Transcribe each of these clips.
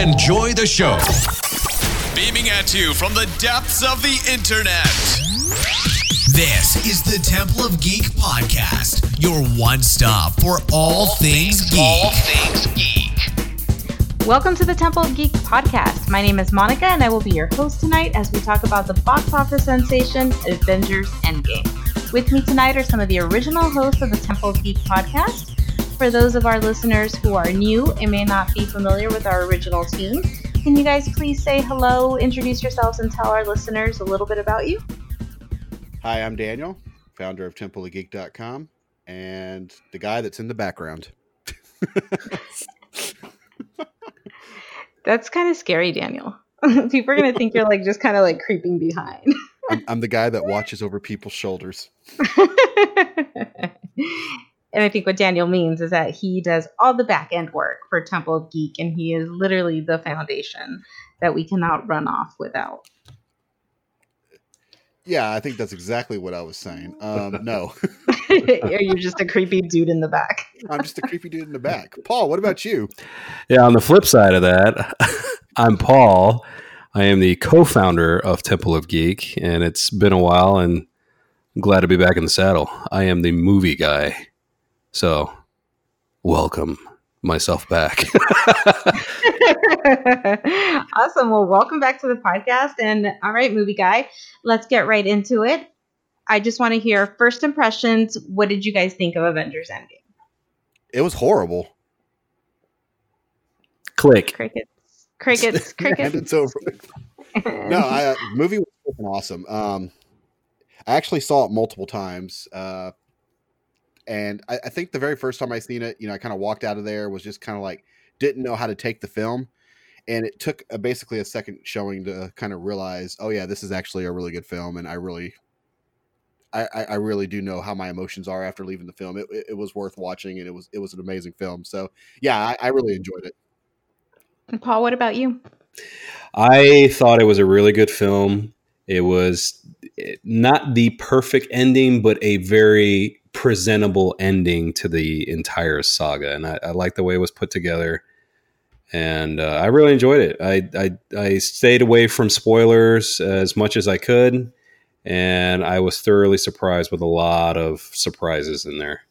Enjoy the show. Beaming at you from the depths of the internet. This is the Temple of Geek podcast, your one stop for all, things, geek. All things geek. Welcome to the Temple of Geek podcast. My name is Monica, and I will be your host tonight as we talk about the box office sensation Avengers Endgame. With me tonight are some of the original hosts of the Temple of Geek podcast. For those of our listeners who are new and may not be familiar with our original team, can you guys please say hello, introduce yourselves, and tell our listeners a little bit about you? Hi, I'm Daniel, founder of TempleofGeek.com, and the guy that's in the background. That's kind of scary, Daniel. People are going to think you're like just kind of like creeping behind. I'm, I'm the guy that watches over people's shoulders. and I think what Daniel means is that he does all the back end work for Temple of Geek, and he is literally the foundation that we cannot run off without. Yeah, I think that's exactly what I was saying. Um, no, Are you just a creepy dude in the back? I'm just a creepy dude in the back. Paul, what about you? Yeah, on the flip side of that, I'm Paul. I am the co-founder of Temple of Geek, and it's been a while, and I'm glad to be back in the saddle. I am the movie guy, so welcome myself back. awesome. Well, welcome back to the podcast. And all right, movie guy, let's get right into it. I just want to hear first impressions. What did you guys think of Avengers Endgame? It was horrible. Click. Crickets, crickets, and crickets. it's over. No, I, uh, movie was freaking awesome. Um, I actually saw it multiple times, uh, and I, I think the very first time I seen it, you know, I kind of walked out of there was just kind of like didn't know how to take the film, and it took a, basically a second showing to kind of realize, oh yeah, this is actually a really good film, and I really. I, I I really do know how my emotions are after leaving the film. It, it, it was worth watching, and it was it was an amazing film. So yeah, I, I really enjoyed it. And Paul, what about you? I thought it was a really good film. It was eh, not the perfect ending, but a very presentable ending to the entire saga, and I, I like the way it was put together. And uh, I really enjoyed it. I, I I stayed away from spoilers as much as I could, and I was thoroughly surprised with a lot of surprises in there.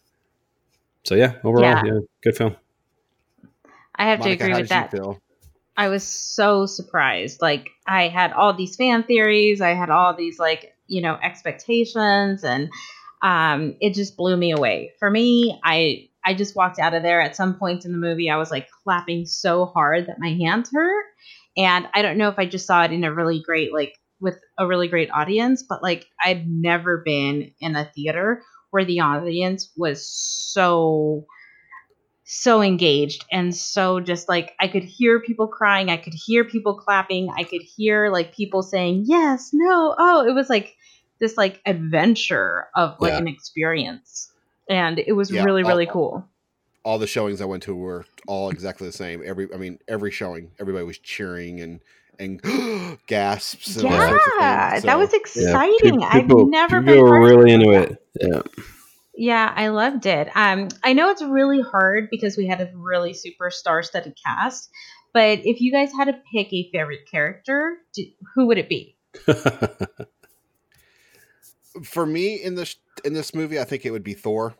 So yeah, overall, Yeah. yeah, good film. I have Monica, to agree with that. feel? I was so surprised. Like I had all these fan theories, I had all these like, you know, expectations and um it just blew me away. For me, I I just walked out of there at some point in the movie I was like clapping so hard that my hands hurt. And I don't know if I just saw it in a really great like with a really great audience, but like I'd never been in a theater where the audience was so so engaged and so just like I could hear people crying, I could hear people clapping, I could hear like people saying yes, no, oh, it was like this like adventure of like Yeah. an experience. And it was Yeah, really all- really cool. all the showings I went to were all exactly the same. Every, I mean, every showing, everybody was cheering and and gasps. And all sorts of Yeah, things. that So, was Yeah, exciting. I've never people been were really into like it. Yeah. Yeah, I loved it. Um, I know it's really hard because we had a really super star-studded cast, but if you guys had to pick a favorite character, do, who would it be? for me in this in this movie, I think it would be Thor.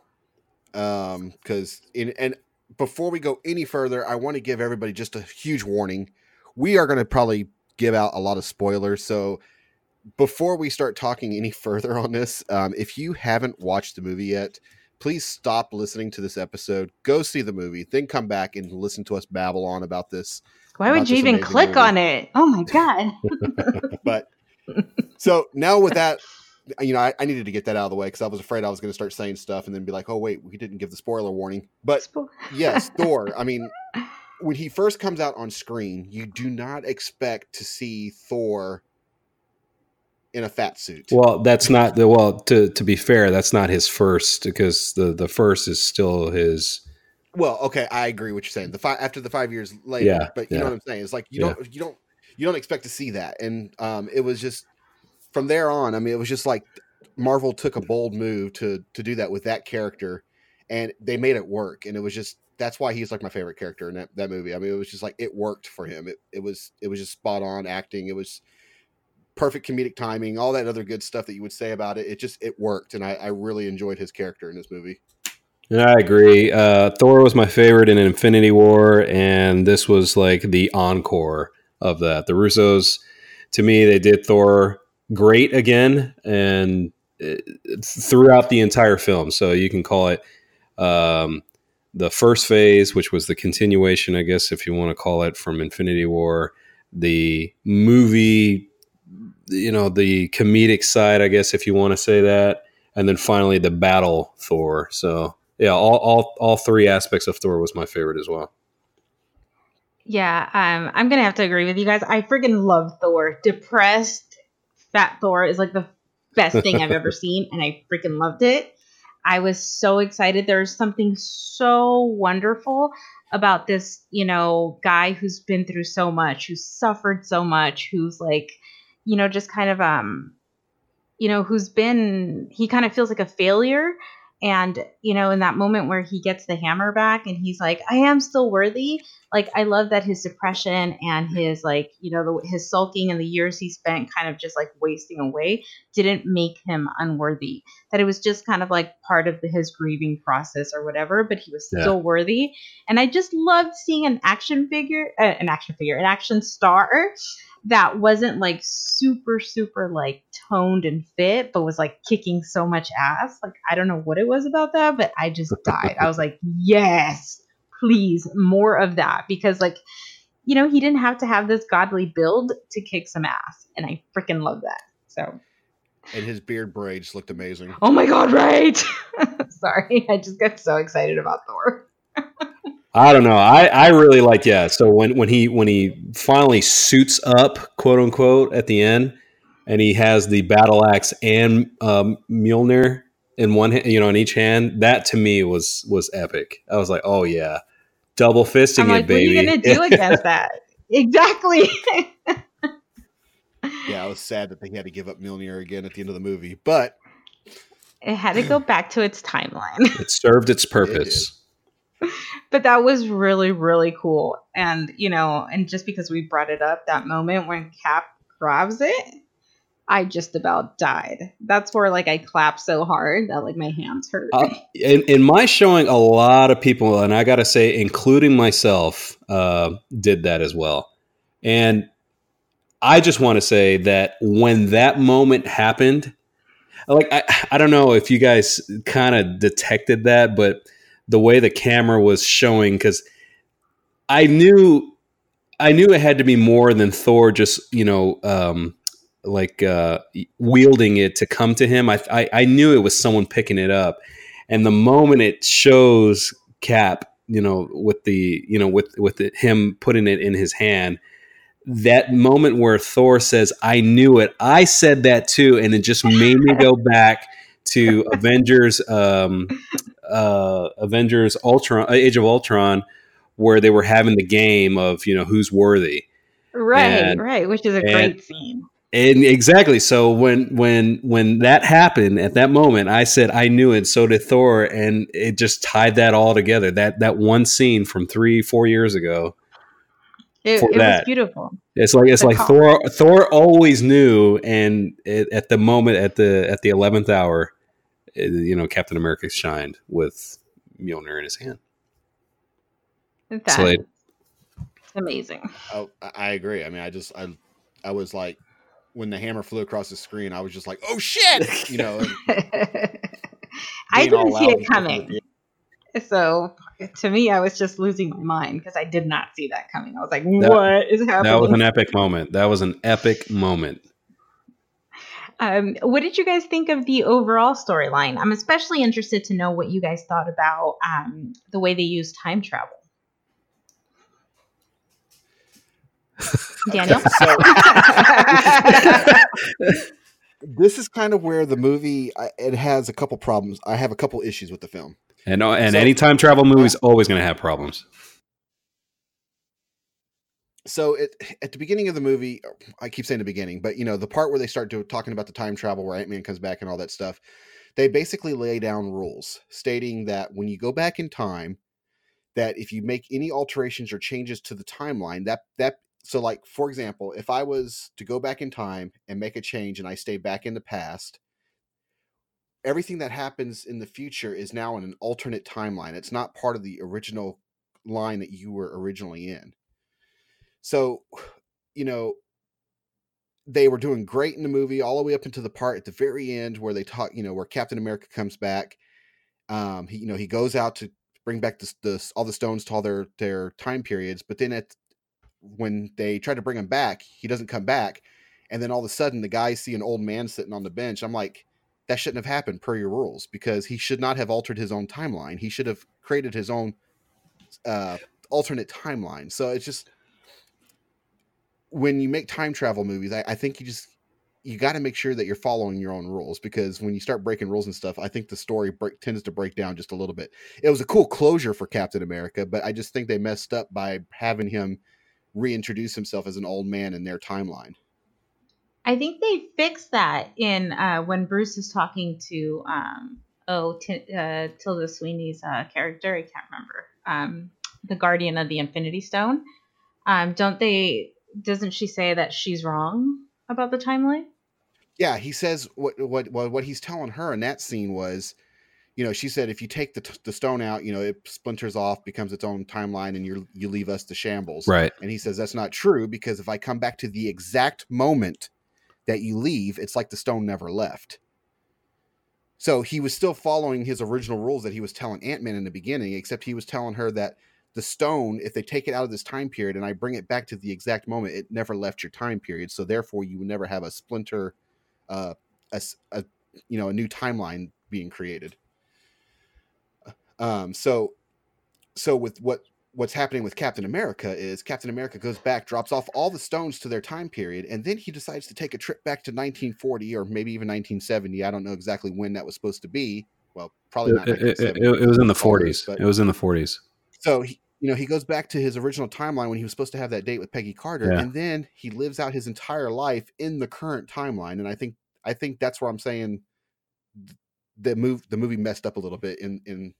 Um, because in and before we go any further, I want to give everybody just a huge warning. We are going to probably give out a lot of spoilers, so before we start talking any further on this, um, if you haven't watched the movie yet, please stop listening to this episode. Go see the movie, then come back and listen to us babble on about this. Why would you even click movie. on it? Oh my god. But so now with that, you know, I, I needed to get that out of the way because I was afraid I was going to start saying stuff and then be like, oh wait, we didn't give the spoiler warning. But Spo- yes, Thor. I mean, when he first comes out on screen, you do not expect to see Thor in a fat suit. Well, that's not the well. To to be fair, that's not his first because the the first is still his. Well, okay, I agree what you're saying. The five after the five years later, Yeah, but you yeah. know what I'm saying. It's like you Yeah. don't you don't you don't expect to see that, and um, it was just from there on. I mean, it was just like Marvel took a bold move to to do that with that character, and they made it work. And it was just that's why he's like my favorite character in that, that movie. I mean, it was just like it worked for him. It it was it was just spot on acting. It was perfect comedic timing, all that other good stuff that you would say about it. It just it worked, and I, I really enjoyed his character in this movie. And I agree. Uh, Thor was my favorite in Infinity War, and this was like the encore of that. The Russos, to me, they did Thor great again, and uh, throughout the entire film. So you can call it um, the first phase, which was the continuation, I guess, if you want to call it, from Infinity War. The movie, you know, the comedic side, I guess, if you want to say that, and then finally the battle Thor. So yeah, all all all three aspects of Thor was my favorite as well. Yeah, um, I'm gonna have to agree with you guys. I freaking love Thor. Depressed, fat Thor is like the best thing I've ever seen, and I freaking loved it. I was so excited. There's something so wonderful about this, you know, guy who's been through so much, who's suffered so much, who's like, you know, just kind of um, you know, who's been he kind of feels like a failure and, you know, in that moment where he gets the hammer back and he's like, I am still worthy. Like, I love that his depression and his, like, you know, the, his sulking and the years he spent kind of just like wasting away didn't make him unworthy. That it was just kind of like part of the, his grieving process or whatever, but he was still yeah. worthy. And I just loved seeing an action figure, uh, an action figure, an action star that wasn't like super super like toned and fit but was like kicking so much ass like i don't know what it was about that but i just died i was like yes please more of that because like you know he didn't have to have this godly build to kick some ass and i freaking love that so and his beard braids looked amazing oh my god right sorry i just got so excited about thor I don't know. I, I really like yeah. So when, when he when he finally suits up, quote unquote, at the end, and he has the battle axe and um, Mjolnir in one, you know, in each hand, that to me was was epic. I was like, oh yeah, double fisting like, it, baby. What are you gonna do against that? Exactly. yeah, I was sad that they had to give up Mjolnir again at the end of the movie, but it had to go back to its timeline. It served its purpose. It but that was really really cool and you know and just because we brought it up that moment when cap grabs it i just about died. That's where like i clapped so hard that like my hands hurt. Uh, in, in my showing a lot of people and i gotta say including myself uh, did that as well. And i just want to say that when that moment happened like I, I don't know if you guys kind of detected that but the way the camera was showing because I knew I knew it had to be more than Thor just you know um, like uh, wielding it to come to him. I, I, I knew it was someone picking it up, and the moment it shows Cap, you know, with the you know with with the, him putting it in his hand. That moment where Thor says, "I knew it," I said that too, and it just made me go back to Avengers, um, uh, Avengers Ultron, uh, Age of Ultron, where they were having the game of you know who's worthy. Right, and, right, which is a and, great scene. And exactly. So when when when that happened at that moment, I said I knew it. So did Thor, and it just tied that all together. That that one scene from three four years ago. It, it was beautiful. It's like it's the like Thor. Thor always knew, and it, at the moment at the at the eleventh hour, eh, you know, Captain America shined with Mjolnir in his hand. That's Slade. amazing. Oh, I agree. I mean, I just, I, I was like, when the hammer flew across the screen, I was just like, oh shit, you know. I didn't see it coming. So to me, I was just losing my mind because I did not see that coming. I was like, "What that, is happening?" That was an epic moment. That was an epic moment. Um, what did you guys think of the overall storyline? I'm especially interested to know what you guys thought about um, the way they use time travel. Daniel? so, this is kind of where the movie it has a couple problems. I have a couple issues with the film. And uh, and so, any time travel movie is always going to have problems so it, at the beginning of the movie, I keep saying the beginning, but you know the part where they start to, talking about the time travel, where Ant Man comes back and all that stuff, they basically lay down rules stating that when you go back in time, that if you make any alterations or changes to the timeline, that that so like for example, if I was to go back in time and make a change and I stay back in the past, everything that happens in the future is now in an alternate timeline. It's not part of the original line that you were originally in. So, you know, they were doing great in the movie all the way up into the part at the very end where they talk, you know, where Captain America comes back. Um, he, you know, he goes out to bring back the, the all the stones to all their their time periods, but then at when they try to bring him back, he doesn't come back, and then all of a sudden the guys see an old man sitting on the bench. I'm like, that shouldn't have happened per your rules because he should not have altered his own timeline. He should have created his own uh, alternate timeline. So it's just when you make time travel movies, I, I think you just you got to make sure that you're following your own rules because when you start breaking rules and stuff, I think the story break, tends to break down just a little bit. It was a cool closure for Captain America, but I just think they messed up by having him reintroduce himself as an old man in their timeline. I think they fixed that in uh, when Bruce is talking to um, oh T- uh, Tilda Sweeney's uh, character. I can't remember um, the Guardian of the Infinity Stone. Um, don't they? Doesn't she say that she's wrong about the timeline? Yeah, he says what what what what he's telling her in that scene was, you know, she said if you take the the stone out, you know, it splinters off, becomes its own timeline, and you you leave us to shambles. Right. And he says that's not true because if I come back to the exact moment that you leave, it's like the stone never left. So he was still following his original rules that he was telling Ant Man in the beginning, except he was telling her that the stone, if they take it out of this time period and I bring it back to the exact moment, it never left your time period. So therefore, you would never have a splinter, uh, a, a you know a new timeline being created. Um, so, so with what what's happening with Captain America is Captain America goes back, drops off all the stones to their time period, and then he decides to take a trip back to 1940 or maybe even 1970. I don't know exactly when that was supposed to be. Well, probably not. It, it, it, it was in the 40s. But, it was in the 40s. So he, you know, he goes back to his original timeline when he was supposed to have that date with Peggy Carter, yeah. and then he lives out his entire life in the current timeline. And I think I think that's where I'm saying the move the movie messed up a little bit in in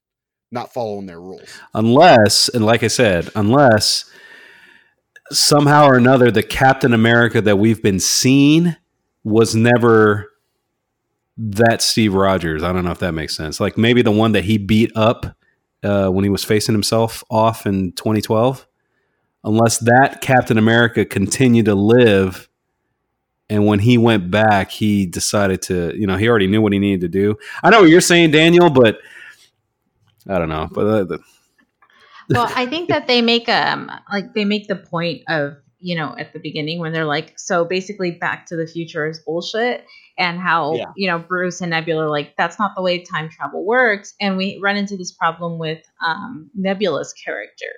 not following their rules. Unless, and like I said, unless somehow or another the Captain America that we've been seeing was never that Steve Rogers. I don't know if that makes sense. Like maybe the one that he beat up uh, when he was facing himself off in 2012. Unless that Captain America continued to live, and when he went back, he decided to, you know, he already knew what he needed to do. I know what you're saying, Daniel, but I don't know. But uh, the, well, I think that they make um like they make the point of you know at the beginning when they're like so basically Back to the Future is bullshit and how yeah. you know Bruce and Nebula are like that's not the way time travel works and we run into this problem with um, Nebula's character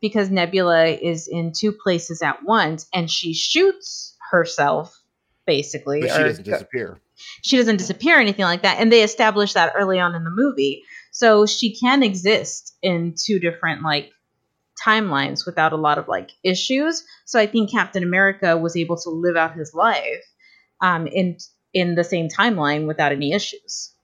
because Nebula is in two places at once and she shoots herself basically but she doesn't disappear she doesn't disappear or anything like that and they establish that early on in the movie so she can exist in two different like timelines without a lot of like issues. So I think Captain America was able to live out his life um, in in the same timeline without any issues.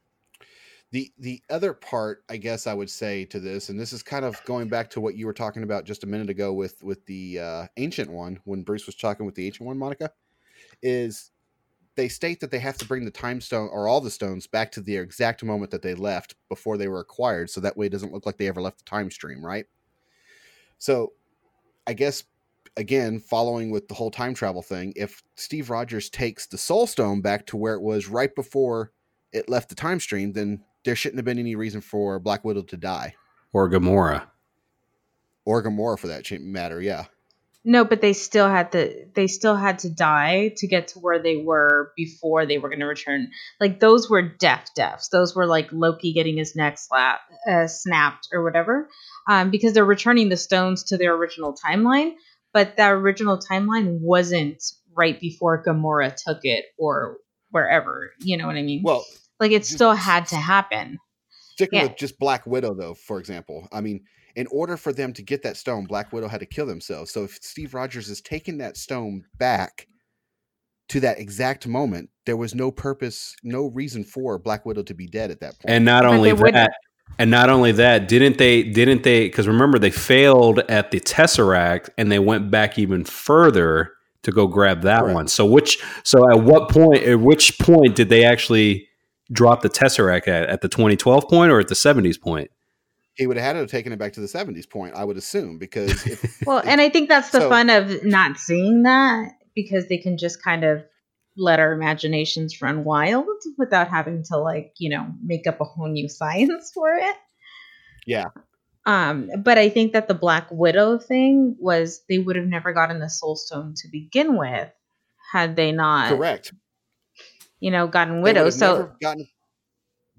The the other part, I guess, I would say to this, and this is kind of going back to what you were talking about just a minute ago with with the uh, ancient one when Bruce was talking with the ancient one, Monica, is they state that they have to bring the time stone or all the stones back to the exact moment that they left before they were acquired so that way it doesn't look like they ever left the time stream right? So i guess again following with the whole time travel thing if steve rogers takes the soul stone back to where it was right before it left the time stream then there shouldn't have been any reason for black widow to die. Or gamora. Or gamora for that matter yeah no, but they still had to they still had to die to get to where they were before they were going to return. Like those were death deaths. Those were like Loki getting his neck slap, uh, snapped or whatever, um, because they're returning the stones to their original timeline. But that original timeline wasn't right before Gamora took it or wherever. You know what I mean? Well, like it still had to happen. Sticking yeah. with just Black Widow, though, for example, I mean in order for them to get that stone, Black Widow had to kill themselves. So if Steve Rogers is taking that stone back to that exact moment, there was no purpose, no reason for Black Widow to be dead at that point. And not only that, And not only that, didn't they? Didn't they? Because remember, they failed at the Tesseract, and they went back even further to go grab that Correct. one. So which? So at what point? At which point did they actually drop the Tesseract at? At the 2012 point or at the 70s point? He would have had to have taken it back to the 70s point, I would assume, because if, Well, and I think that's the So- fun of not seeing that because they can just kind of let our imaginations run wild without having to like, you know, make up a whole new science for it. yeah, Um, but I think that the Black Widow thing was they would have never gotten the Soul Stone to begin with had they not, correct. you know, gotten They Widow. would have So gotten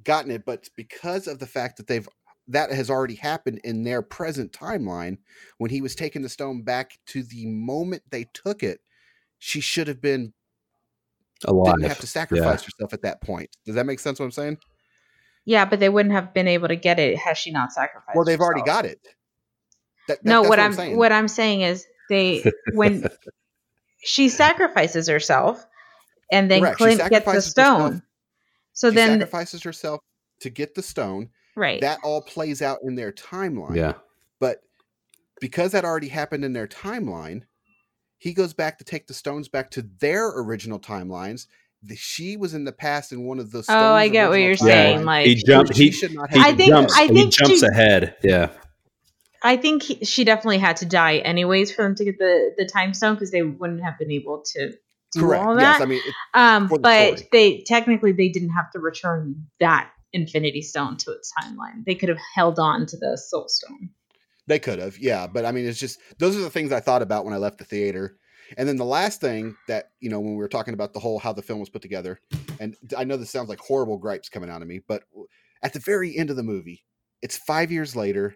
gotten it, but because of the fact that they've that has already happened in their present timeline, when he was taking the stone back to the moment they took it, she should have been Alive. didn't have to sacrifice herself at that point. Does that make sense? What I'm saying? yeah, but they wouldn't have been able to get it had she not sacrificed. Well, they've already got it. That- that- no that's what i'm saying. what i'm saying is they when she sacrifices herself and then Correct. She Clint gets the stone herself. so she then sacrifices herself to get the stone. Right That all plays out in their timeline. Yeah. But because that already happened in their timeline, he goes back to take the stones back to their original timelines. The, she was in the past in one of those. Oh, I get what you're saying, timelines. like- he jumped. She He, should not he have I think- jumps. I he think jumps she- ahead. Yeah. i think he, she definitely had to die anyways for them to get the the time stone because they wouldn't have been able to do correct. all Yes, that I mean um for the but story. they technically they didn't have to return that infinity stone to its timeline they could have held on to the soul stone they could have, yeah. But I mean, it's just those are the things I thought about when I left the theater. And then the last thing that you know when we were talking about the whole how the film was put together, and I know this sounds like horrible gripes coming out of me, but at the very end of the movie, it's five years later.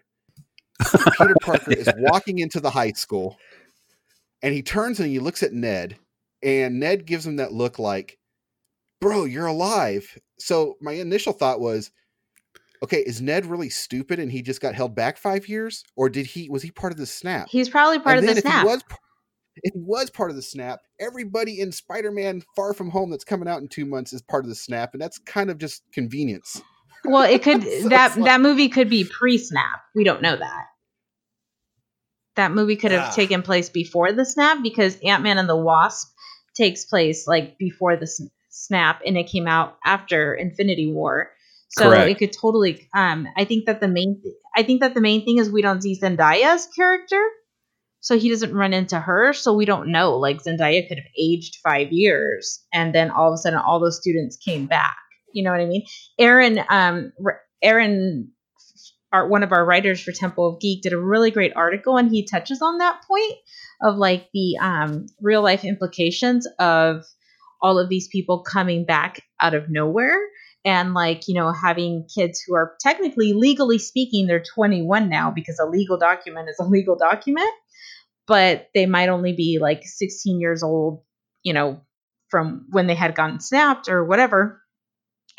Peter Parker is walking into the high school, and he turns and he looks at Ned, and Ned gives him that look like, "Bro, you're alive." So my initial thought was, okay, is Ned really stupid and he just got held back five years, or did he was he part of the snap? he's probably part And of the snap He was, if he was part of the snap, everybody in Spider-Man Far From Home that's coming out in two months is part of the snap, and that's kind of just convenience. Well, it could So that like- that movie could be pre-snap. We don't know that. That movie could have Ah. taken place before the snap because Ant-Man and the Wasp takes place like before the snap and it came out after Infinity War. So Correct. it could totally um I think that the main I think that the main thing is we don't see Zendaya's character. So he doesn't run into her, so we don't know. Like Zendaya could have aged 5 years and then all of a sudden all those students came back. You know what I mean? Aaron, um, Aaron, our, one of our writers for Temple of Geek, did a really great article, and he touches on that point of like the um, real life implications of all of these people coming back out of nowhere, and like you know having kids who are technically legally speaking they're 21 now because a legal document is a legal document, but they might only be like 16 years old, you know, from when they had gotten snapped or whatever.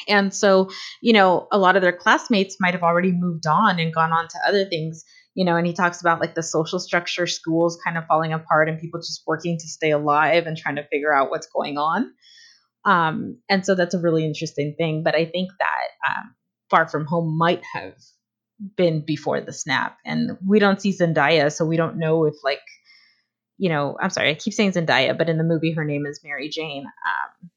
And so, you know, a lot of their classmates might have already moved on and gone on to other things, you know, and he talks about like the social structure, schools kind of falling apart and people just working to stay alive and trying to figure out what's going on. Um, and so that's a really interesting thing. But I think that um, Far From Home might have been before the snap. And we don't see Zendaya, so we don't know if, like, you know, I'm sorry, I keep saying Zendaya, but in the movie, her name is Mary Jane. Um,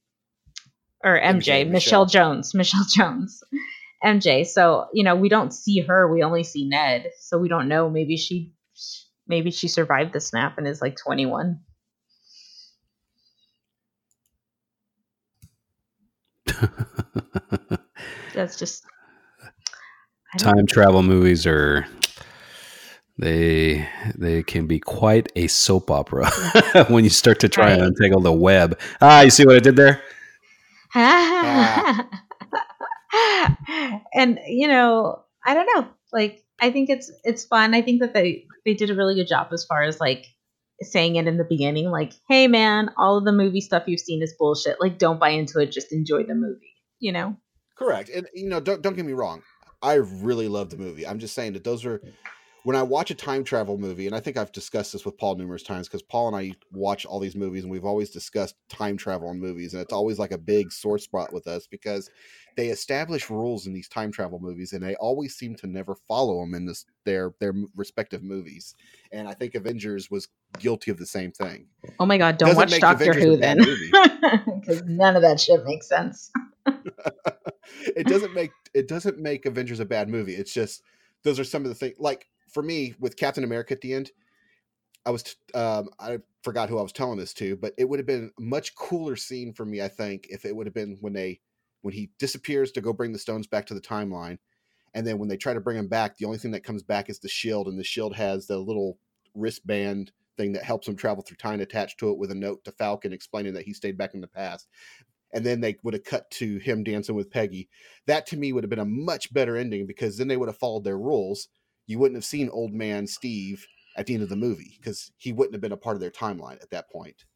or MJ, MJ, Michelle Michelle. Jones, Michelle Jones, MJ. So you know, we don't see her; we only see Ned. So we don't know. Maybe she, maybe she survived the snap and is like 21. That's just I don't- Time travel movies are they they can be quite a soap opera when you start to try and untangle the web. Ah, you see what I did there? and you know, I don't know. Like, I think it's it's fun. I think that they they did a really good job as far as like saying it in the beginning, like, "Hey, man, all of the movie stuff you've seen is bullshit. Like, don't buy into it. Just enjoy the movie." You know? Correct. And you know, don't don't get me wrong. I really love the movie. I'm just saying that those are when I watch a time travel movie, and I think I've discussed this with Paul numerous times because Paul and I watch all these movies and we've always discussed time travel in movies, and it's always like a big sore spot with us because they establish rules in these time travel movies and they always seem to never follow them in this their their respective movies. And I think Avengers was guilty of the same thing. Oh my god, don't Doesn't watch Doctor Avengers Who then. Because none of that shit makes sense. it doesn't make it doesn't make Avengers a bad movie. It's just those are some of the things. Like for me, with Captain America at the end, I was um, I forgot who I was telling this to, but it would have been a much cooler scene for me. I think if it would have been when they when he disappears to go bring the stones back to the timeline, and then when they try to bring him back, the only thing that comes back is the shield, and the shield has the little wristband thing that helps him travel through time attached to it with a note to Falcon explaining that he stayed back in the past. And then they would have cut to him dancing with Peggy. That to me would have been a much better ending because then they would have followed their rules. You wouldn't have seen old man Steve at the end of the movie because he wouldn't have been a part of their timeline at that point.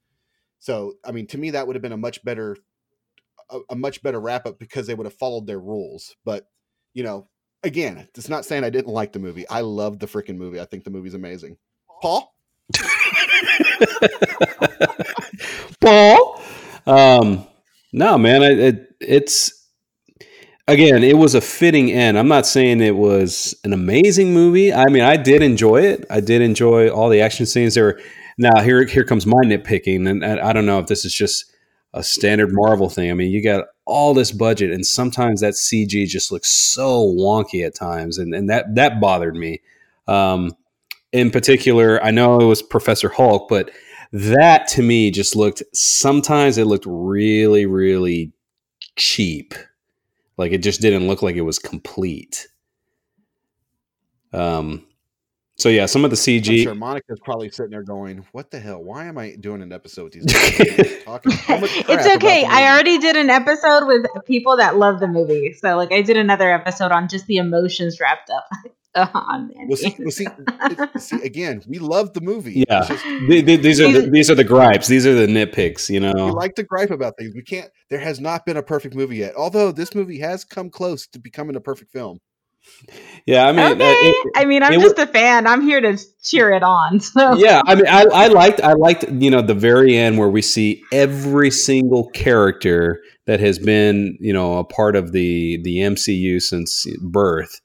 So, I mean, to me, that would have been a much better, a, a much better wrap up because they would have followed their rules. But, you know, again, it's not saying I didn't like the movie. I loved the freaking movie. I think the movie's amazing. Paul? Paul. Um, no, man, I, it, it's again, it was a fitting end. I'm not saying it was an amazing movie. I mean, I did enjoy it. I did enjoy all the action scenes. There. Now here, here comes my nitpicking, and I I don't know if this is just a standard Marvel thing. I mean, you got all this budget, and sometimes that CG just looks so wonky at times, and, and that that bothered me. Um, in particular, I know it was Professor Hulk, but that to me just looked sometimes it looked really, really cheap. Like it just didn't look like it was complete. Um so yeah, some of the I'm CG sure Monica's probably sitting there going, "What the hell? Why am I doing an episode with these guys talking so it's okay. I already did an episode with people that love the movie. So like I did another episode on just the emotions wrapped up on Mandy. Well, see, well, see, see, again, we love the movie. Yeah. Just, th- th- these are the, these are the gripes. These are the nitpicks, you know, we like to gripe about things. We can't. There has not been a perfect movie yet. Although this movie has come close to becoming a perfect film. Yeah, I mean, uh, okay. it- I mean, I'm it just a fan. I'm here to cheer it on. So yeah i mean I, I liked i liked you know the very end where we see every single character that has been you know a part of the the mcu since birth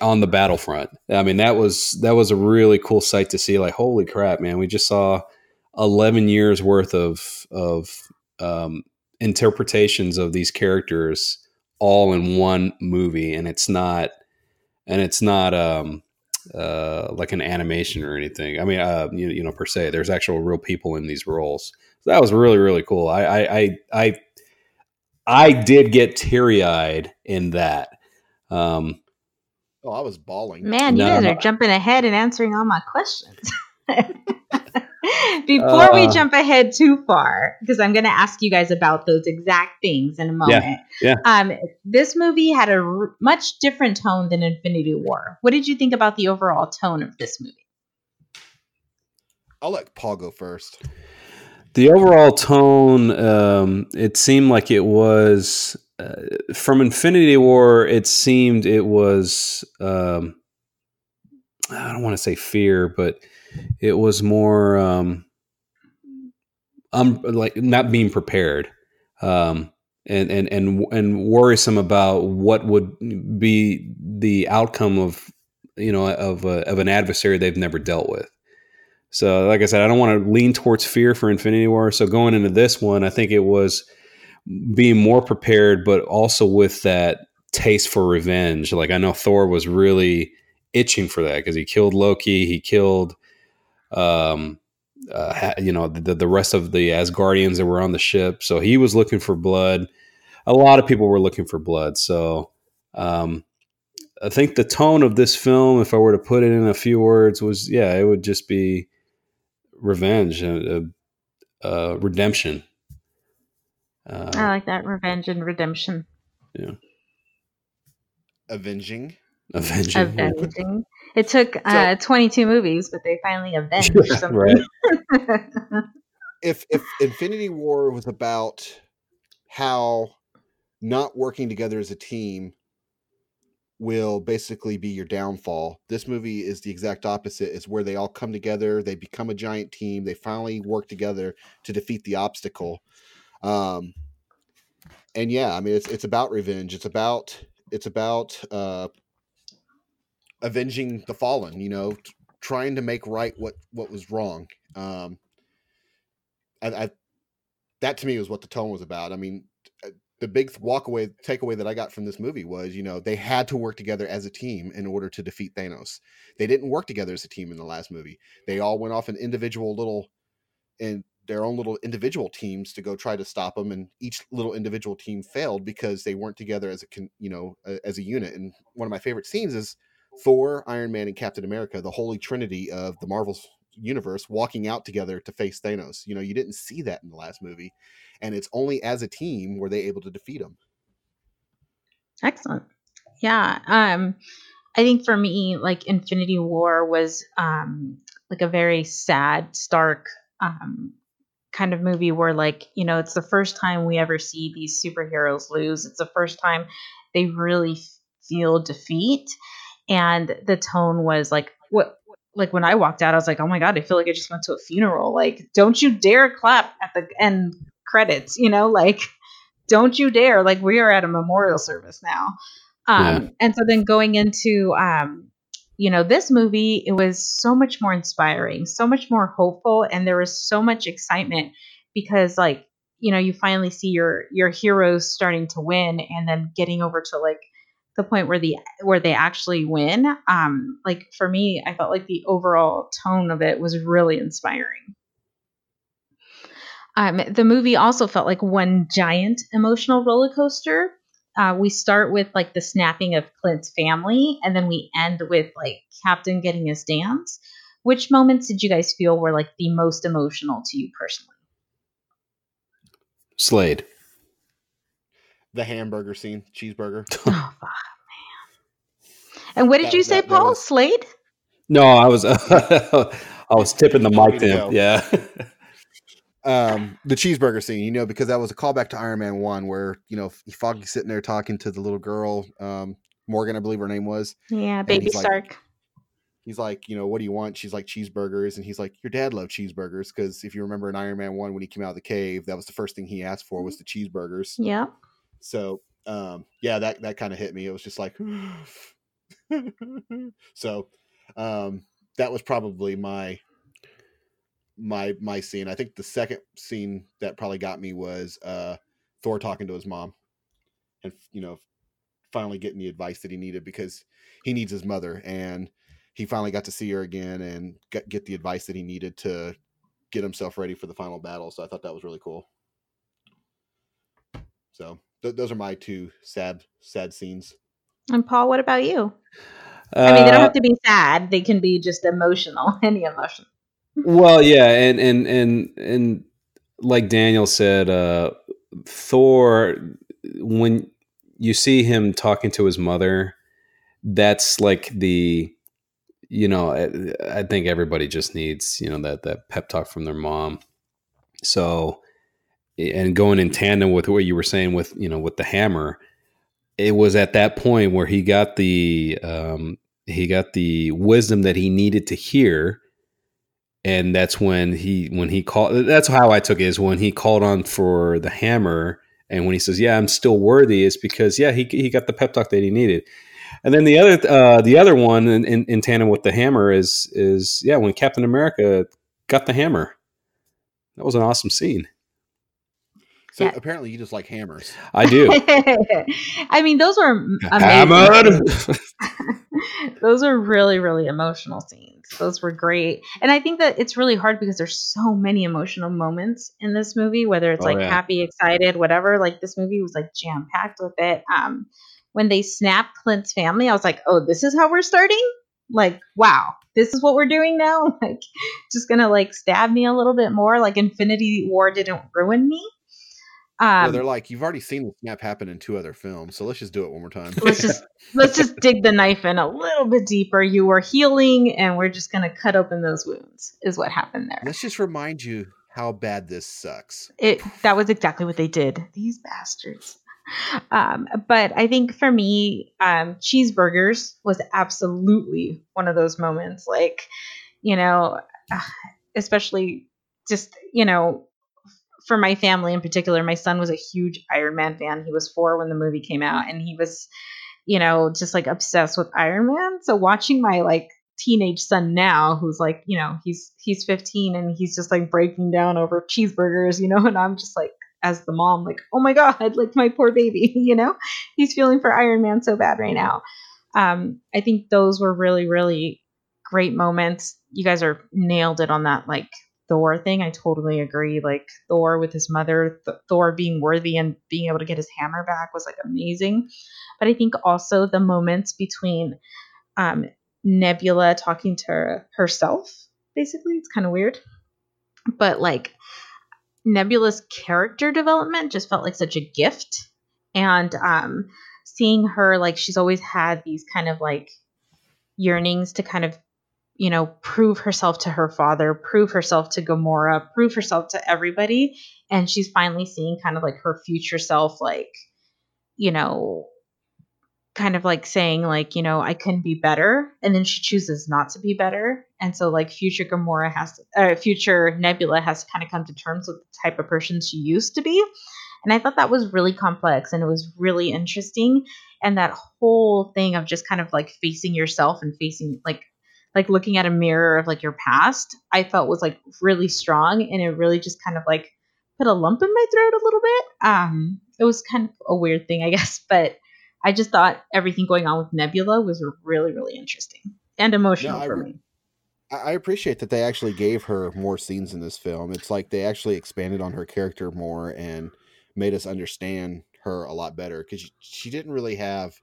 on the battlefront i mean that was that was a really cool sight to see like holy crap man we just saw 11 years worth of of um, interpretations of these characters all in one movie and it's not and it's not um uh, like an animation or anything. I mean, uh, you, you know, per se, there's actual real people in these roles. So that was really, really cool. I, I, I, I, I did get teary eyed in that. Um, Oh, I was bawling. Man, you No, guys no. are jumping ahead and answering all my questions. Before we Uh, jump ahead too far, because I'm going to ask you guys about those exact things in a moment. yeah. Um, this movie had a r- much different tone than Infinity War. What did you think about the overall tone of this movie? I'll let Paul go first. the overall tone, um, it seemed like it was uh, from Infinity War. It seemed it was. Um, I don't want to say fear, but it was more um, um like not being prepared, um, and and and and worrisome about what would be the outcome of you know of a, of an adversary they've never dealt with. So, like I said, I don't want to lean towards fear for Infinity War. So, going into this one, I think it was being more prepared, but also with that taste for revenge. Like I know Thor was really itching for that because he killed Loki, he killed, um, uh, ha- you know, the the rest of the Asgardians that were on the ship. So he was looking for blood. A lot of people were looking for blood. So, um, I think the tone of this film, if I were to put it in a few words, was yeah, it would just be revenge, uh, uh, uh, redemption. Uh, I like that revenge and redemption. Yeah. Avenging. Avenging. Avenging. It took uh, 22 movies, but they finally avenged something. right. If if Infinity War was about how not working together as a team will basically be your downfall. This movie is the exact opposite. It's where they all come together, they become a giant team, they finally work together to defeat the obstacle. Um, and yeah, I mean it's it's about revenge. It's about it's about uh, avenging the fallen. You know, t- trying to make right what what was wrong. Um, I, I that to me was what the tone was about. I mean, uh, the big walkaway takeaway that I got from this movie was, you know, they had to work together as a team in order to defeat Thanos. They didn't work together as a team in the last movie. They all went off in individual little in their own little individual teams to go try to stop them and each little individual team failed because they weren't together as a you know as a unit and one of my favorite scenes is thor iron man and captain america the holy trinity of the marvel universe walking out together to face thanos you know you didn't see that in the last movie and it's only as a team were they able to defeat him Excellent. Yeah. Um, I think for me, like Infinity War was um like a very sad, stark um kind of movie where like, you know, it's the first time we ever see these superheroes lose. It's the first time they really feel defeat. And the tone was like what like when I walked out, I was like, oh my God, I feel like I just went to a funeral. Like, don't you dare clap at the end credits, you know, like don't you dare. Like we are at a memorial service now. Um and so then going into um you know this movie it was so much more inspiring so much more hopeful and there was so much excitement because like you know you finally see your your heroes starting to win and then getting over to like the point where the where they actually win um like for me i felt like the overall tone of it was really inspiring um, the movie also felt like one giant emotional roller coaster. Uh, we start with like the snapping of Clint's family, and then we end with like Captain getting his dance. Which moments did you guys feel were like the most emotional to you personally? Slade. The hamburger scene cheeseburger Oh, man. And what did That- you say, that- that Paul? was- Slade? No, I was I was tipping the mic to him. Yeah. um the cheeseburger scene you know because that was a callback to iron man 1 where you know foggy's sitting there talking to the little girl um morgan i believe her name was Yeah, Baby he's like- he's like you know what do you want she's like cheeseburgers and he's like your dad loved cheeseburgers because if you remember in iron man 1 when he came out of the cave that was the first thing he asked for was the cheeseburgers Yeah. So um yeah that that kind of hit me. It was just like so um that was probably my my my scene. I think the second scene that probably got me was uh thor talking to his mom and you know finally getting the advice that he needed because he needs his mother and he finally got to see her again and get, get the advice that he needed to get himself ready for the final battle. So i thought that was really cool. So th- those are my two sad sad scenes And Paul, what about you? I mean, they don't Uh, have to be sad. They can be just emotional. Any emotion. Well, yeah, and and and and like Daniel said, uh, Thor, when you see him talking to his mother, that's like the, you know, I, I think everybody just needs you know that that pep talk from their mom. So, and going in tandem with what you were saying with you know with the hammer, it was at that point where he got the um, he got the wisdom that he needed to hear. And that's when he when he called that's how i took it is when he called on for the hammer and when he says yeah i'm still worthy it's because yeah he, he got the pep talk that he needed. And then the other uh, the other one in, in, in tandem with the hammer is is yeah when captain america got the hammer. That was an awesome scene so Yeah. apparently you just like hammers i do I mean, those were amazing. hammered those are really, really emotional scenes. Those were great. And I think that it's really hard because there's so many emotional moments in this movie, whether it's Oh, like yeah. happy, excited, whatever. Like this movie was like jam packed with it. Um, when they snapped Clint's family, I was like, oh, this is how we're starting? Like, wow, this is what we're doing now? Like, just gonna like stab me a little bit more. Like Infinity War didn't ruin me. Um, they're like you've already seen the snap happen in two other films so let's just do it one more time let's just let's just dig the knife in a little bit deeper. You were healing, and we're just gonna cut open those wounds. Is what happened there. let's just remind you how bad this sucks It that was exactly what they did. These bastards. um, but I think for me, um, cheeseburgers was absolutely one of those moments. Like, you know, especially just you know, for my family in particular, my son was a huge Iron Man fan. He was four when the movie came out, and he was, you know, just like obsessed with Iron Man. So watching my like teenage son now who's like you know he's he's 15 and he's just like breaking down over cheeseburgers you know and i'm just like as the mom like oh my god like my poor baby you know he's feeling for iron man so bad right now um i think those were really really great moments you guys are nailed it on that like thor thing i totally agree like thor with his mother Th- thor being worthy and being able to get his hammer back was like amazing but i think also the moments between um Nebula talking to herself, basically. It's kind of weird. But like Nebula's character development just felt like such a gift. And um seeing her like she's always had these kind of like yearnings to kind of you know prove herself to her father prove herself to Gamora prove herself to everybody. And she's finally seeing kind of like her future self like you know kind of like saying like you know i can be better. And then she chooses not to be better. And so like future gamora has to uh, future nebula has to kind of come to terms with the type of person she used to be. And i thought that was really complex and it was really interesting. And that whole thing of just kind of like facing yourself and facing like like looking at a mirror of like your past i felt was like really strong and it really just kind of like put a lump in my throat a little bit um it was kind of a weird thing i guess but I just thought everything going on with Nebula was really, really interesting and emotional for re- me. I I appreciate that they actually gave her more scenes in this film. It's like they actually expanded on her character more and made us understand her a lot better because she, she didn't really have,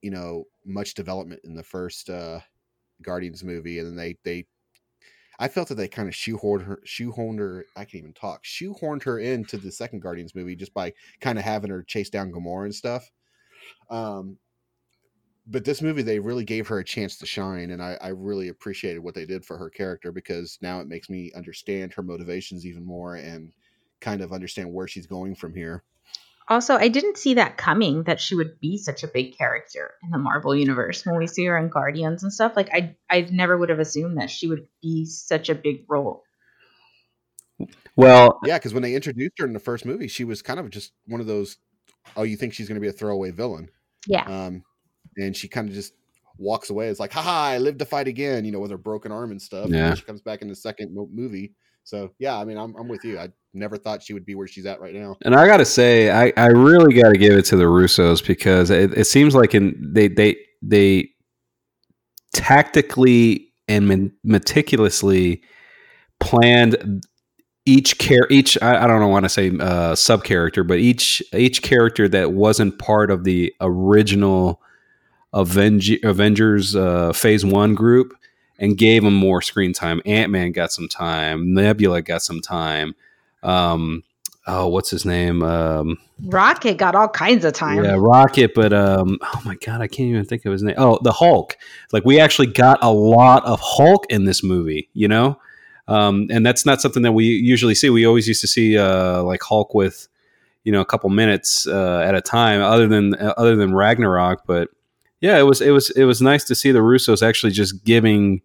you know, much development in the first uh, Guardians movie, and then they they. I felt that they kind of shoehorned her, shoehorned her. I can't even talk. Shoehorned her into the second Guardians movie just by kind of having her chase down Gamora and stuff. Um, but this movie they really gave her a chance to shine and I, I really appreciated what they did for her character because now it makes me understand her motivations even more and kind of understand where she's going from here Also, I didn't see that coming that she would be such a big character in the Marvel universe when we see her in Guardians and stuff. Like I I never would have assumed that she would be such a big role. Well, yeah because when they introduced her in the first movie she was kind of just one of those oh you think she's going to be a throwaway villain Yeah. um, and she kind of just walks away it's like haha i live to fight again you know with her broken arm and stuff Yeah. then she comes back in the second mo- movie so yeah i mean I'm, I'm with you. I never thought she would be where she's at right now. And I got to say, I, I really got to give it to the Russos because it, it seems like in they they they tactically and meticulously planned each care each I, I don't know want to say uh, sub character, but each each character that wasn't part of the original Avenge, Avengers uh, Phase One group and gave him more screen time. Ant Man got some time. Nebula got some time. Um, oh, what's his name? Um, Rocket got all kinds of time. yeah, Rocket, but um, oh my god, I can't even think of his name. Oh, the Hulk. Like we actually got a lot of Hulk in this movie, you know, um, and that's not something that we usually see. We always used to see uh, like Hulk with, you know, a couple minutes uh, at a time, other than other than Ragnarok. But yeah, it was it was it was nice to see the Russos actually just giving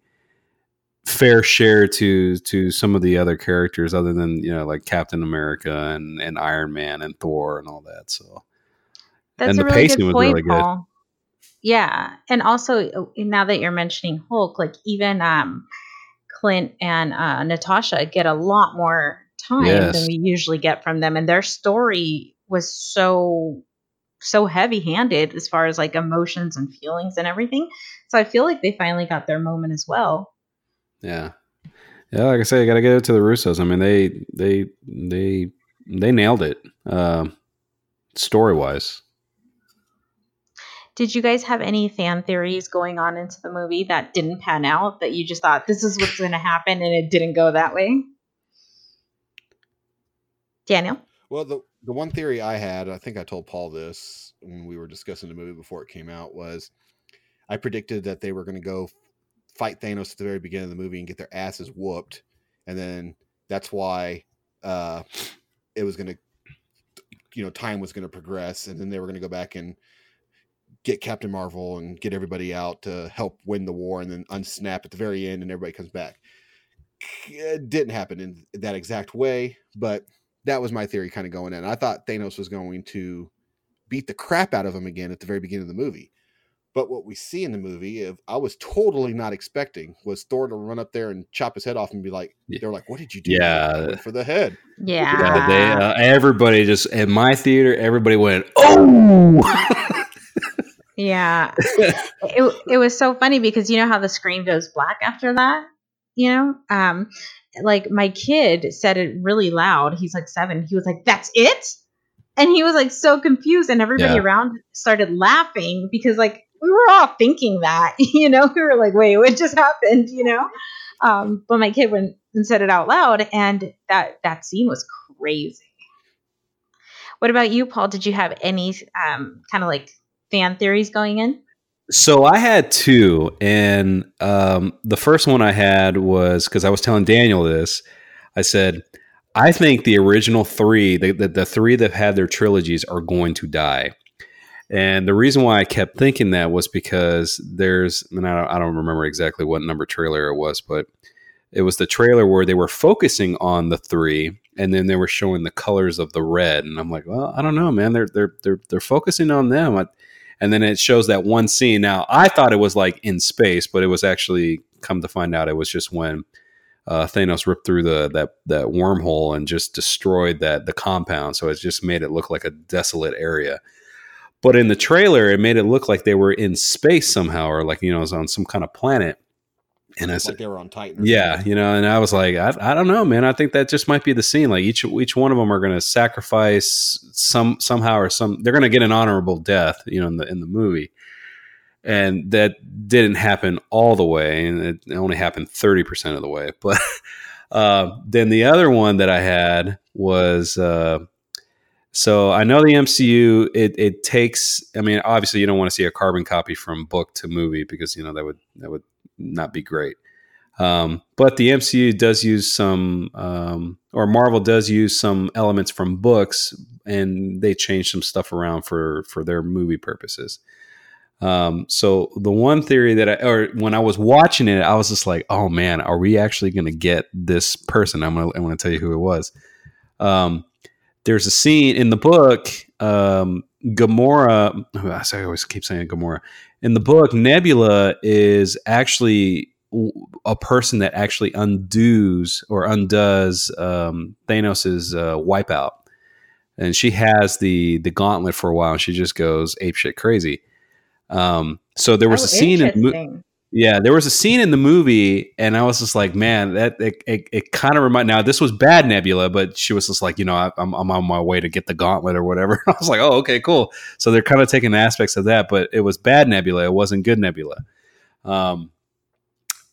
fair share to to some of the other characters other than you know like Captain America and and Iron Man and Thor and all that. So That's And a the really pacing good was point, really good. Paul. Yeah, and also uh, now that you're mentioning Hulk, like even um, Clint and uh, Natasha get a lot more time Yes. than we usually get from them, and their story was so so heavy handed as far as like emotions and feelings and everything. So I feel like they finally got their moment as well. Yeah, yeah. Like I say, I got to give it to the Russos. I mean, they they they they nailed it uh, story wise. Did you guys have any fan theories going on into the movie that didn't pan out that you just thought this is what's going to happen and it didn't go that way? Daniel? Well, the the one theory I had, I think I told Paul this when we were discussing the movie before it came out, was I predicted that they were going to go fight Thanos at the very beginning of the movie and get their asses whooped, and then that's why uh, it was going to, you know time was going to progress, and then they were going to go back and get Captain Marvel and get everybody out to help win the war, and then unsnap at the very end, and everybody comes back. It didn't happen in that exact way, but that was my theory kind of going in. I thought Thanos was going to beat the crap out of him again at the very beginning of the movie. But what we see in the movie, if I was totally not expecting, was Thor to run up there and chop his head off and be like, "They're like, what did you do?" Yeah. For the head." Yeah. Yeah, they, uh, everybody just in my theater, everybody went, "Oh!" Yeah. it, it was so funny because you know how the screen goes black after that? You know? Um like my kid said it really loud. He's like 7. He was like, "That's it?" And he was like so confused and everybody Yeah. around started laughing because like we were all thinking that, you know? We were like, "Wait, what just happened?" you know? Um but my kid went and said it out loud and that that scene was crazy. What about you, Paul? Did you have any um kind of like fan theories going in? So I had two, and um, the first one I had was because I was telling Daniel this. I said, I think the original three, the, the, the three that had their trilogies, are going to die. And the reason why I kept thinking that was because there's, and I don't, I don't remember exactly what number trailer it was, but it was the trailer where they were focusing on the three, and then they were showing the colors of the red. And I'm like, well, I don't know, man. They're they're they're they're focusing on them. I, and then it shows that one scene. Now I thought it was like in space, but it was actually come to find out it was just when uh, Thanos ripped through the that that wormhole and just destroyed that the compound. So it just made it look like a desolate area. But in the trailer, it made it look like they were in space somehow, or like you know, it was on some kind of planet. And I said, they were on Titan. yeah, something. you know, and I was like, I, I don't know, man. I think that just might be the scene. Like each each one of them are going to sacrifice some somehow or some. They're going to get an honorable death, you know, in the in the movie, and that didn't happen all the way, and it only happened thirty percent of the way. But uh, then the other one that I had was. Uh, so I know the MCU. It, it takes. I mean, obviously, you don't want to see a carbon copy from book to movie because you know that would that would not be great. Um, but the MCU does use some, um, or Marvel does use some elements from books, and they change some stuff around for for their movie purposes. Um, so the one theory that I, or when I was watching it, I was just like, oh man, are we actually going to get this person? I'm gonna, I'm gonna tell you who it was. Um, there's a scene in the book, um, Gamora. I always keep saying Gamora. In the book, Nebula is actually a person that actually undoes or undoes um, Thanos's uh, wipeout, and she has the the gauntlet for a while, and she just goes apeshit crazy. Um, so there was Oh, a scene in the mo- interesting. Yeah, there was a scene in the movie, and I was just like, man, that it, it, it kind of reminded. Now this was bad Nebula, but she was just like, you know, I, I'm I'm on my way to get the gauntlet or whatever. I was like, oh, okay, cool. So they're kind of taking aspects of that, but it was bad Nebula. It wasn't good Nebula. Um,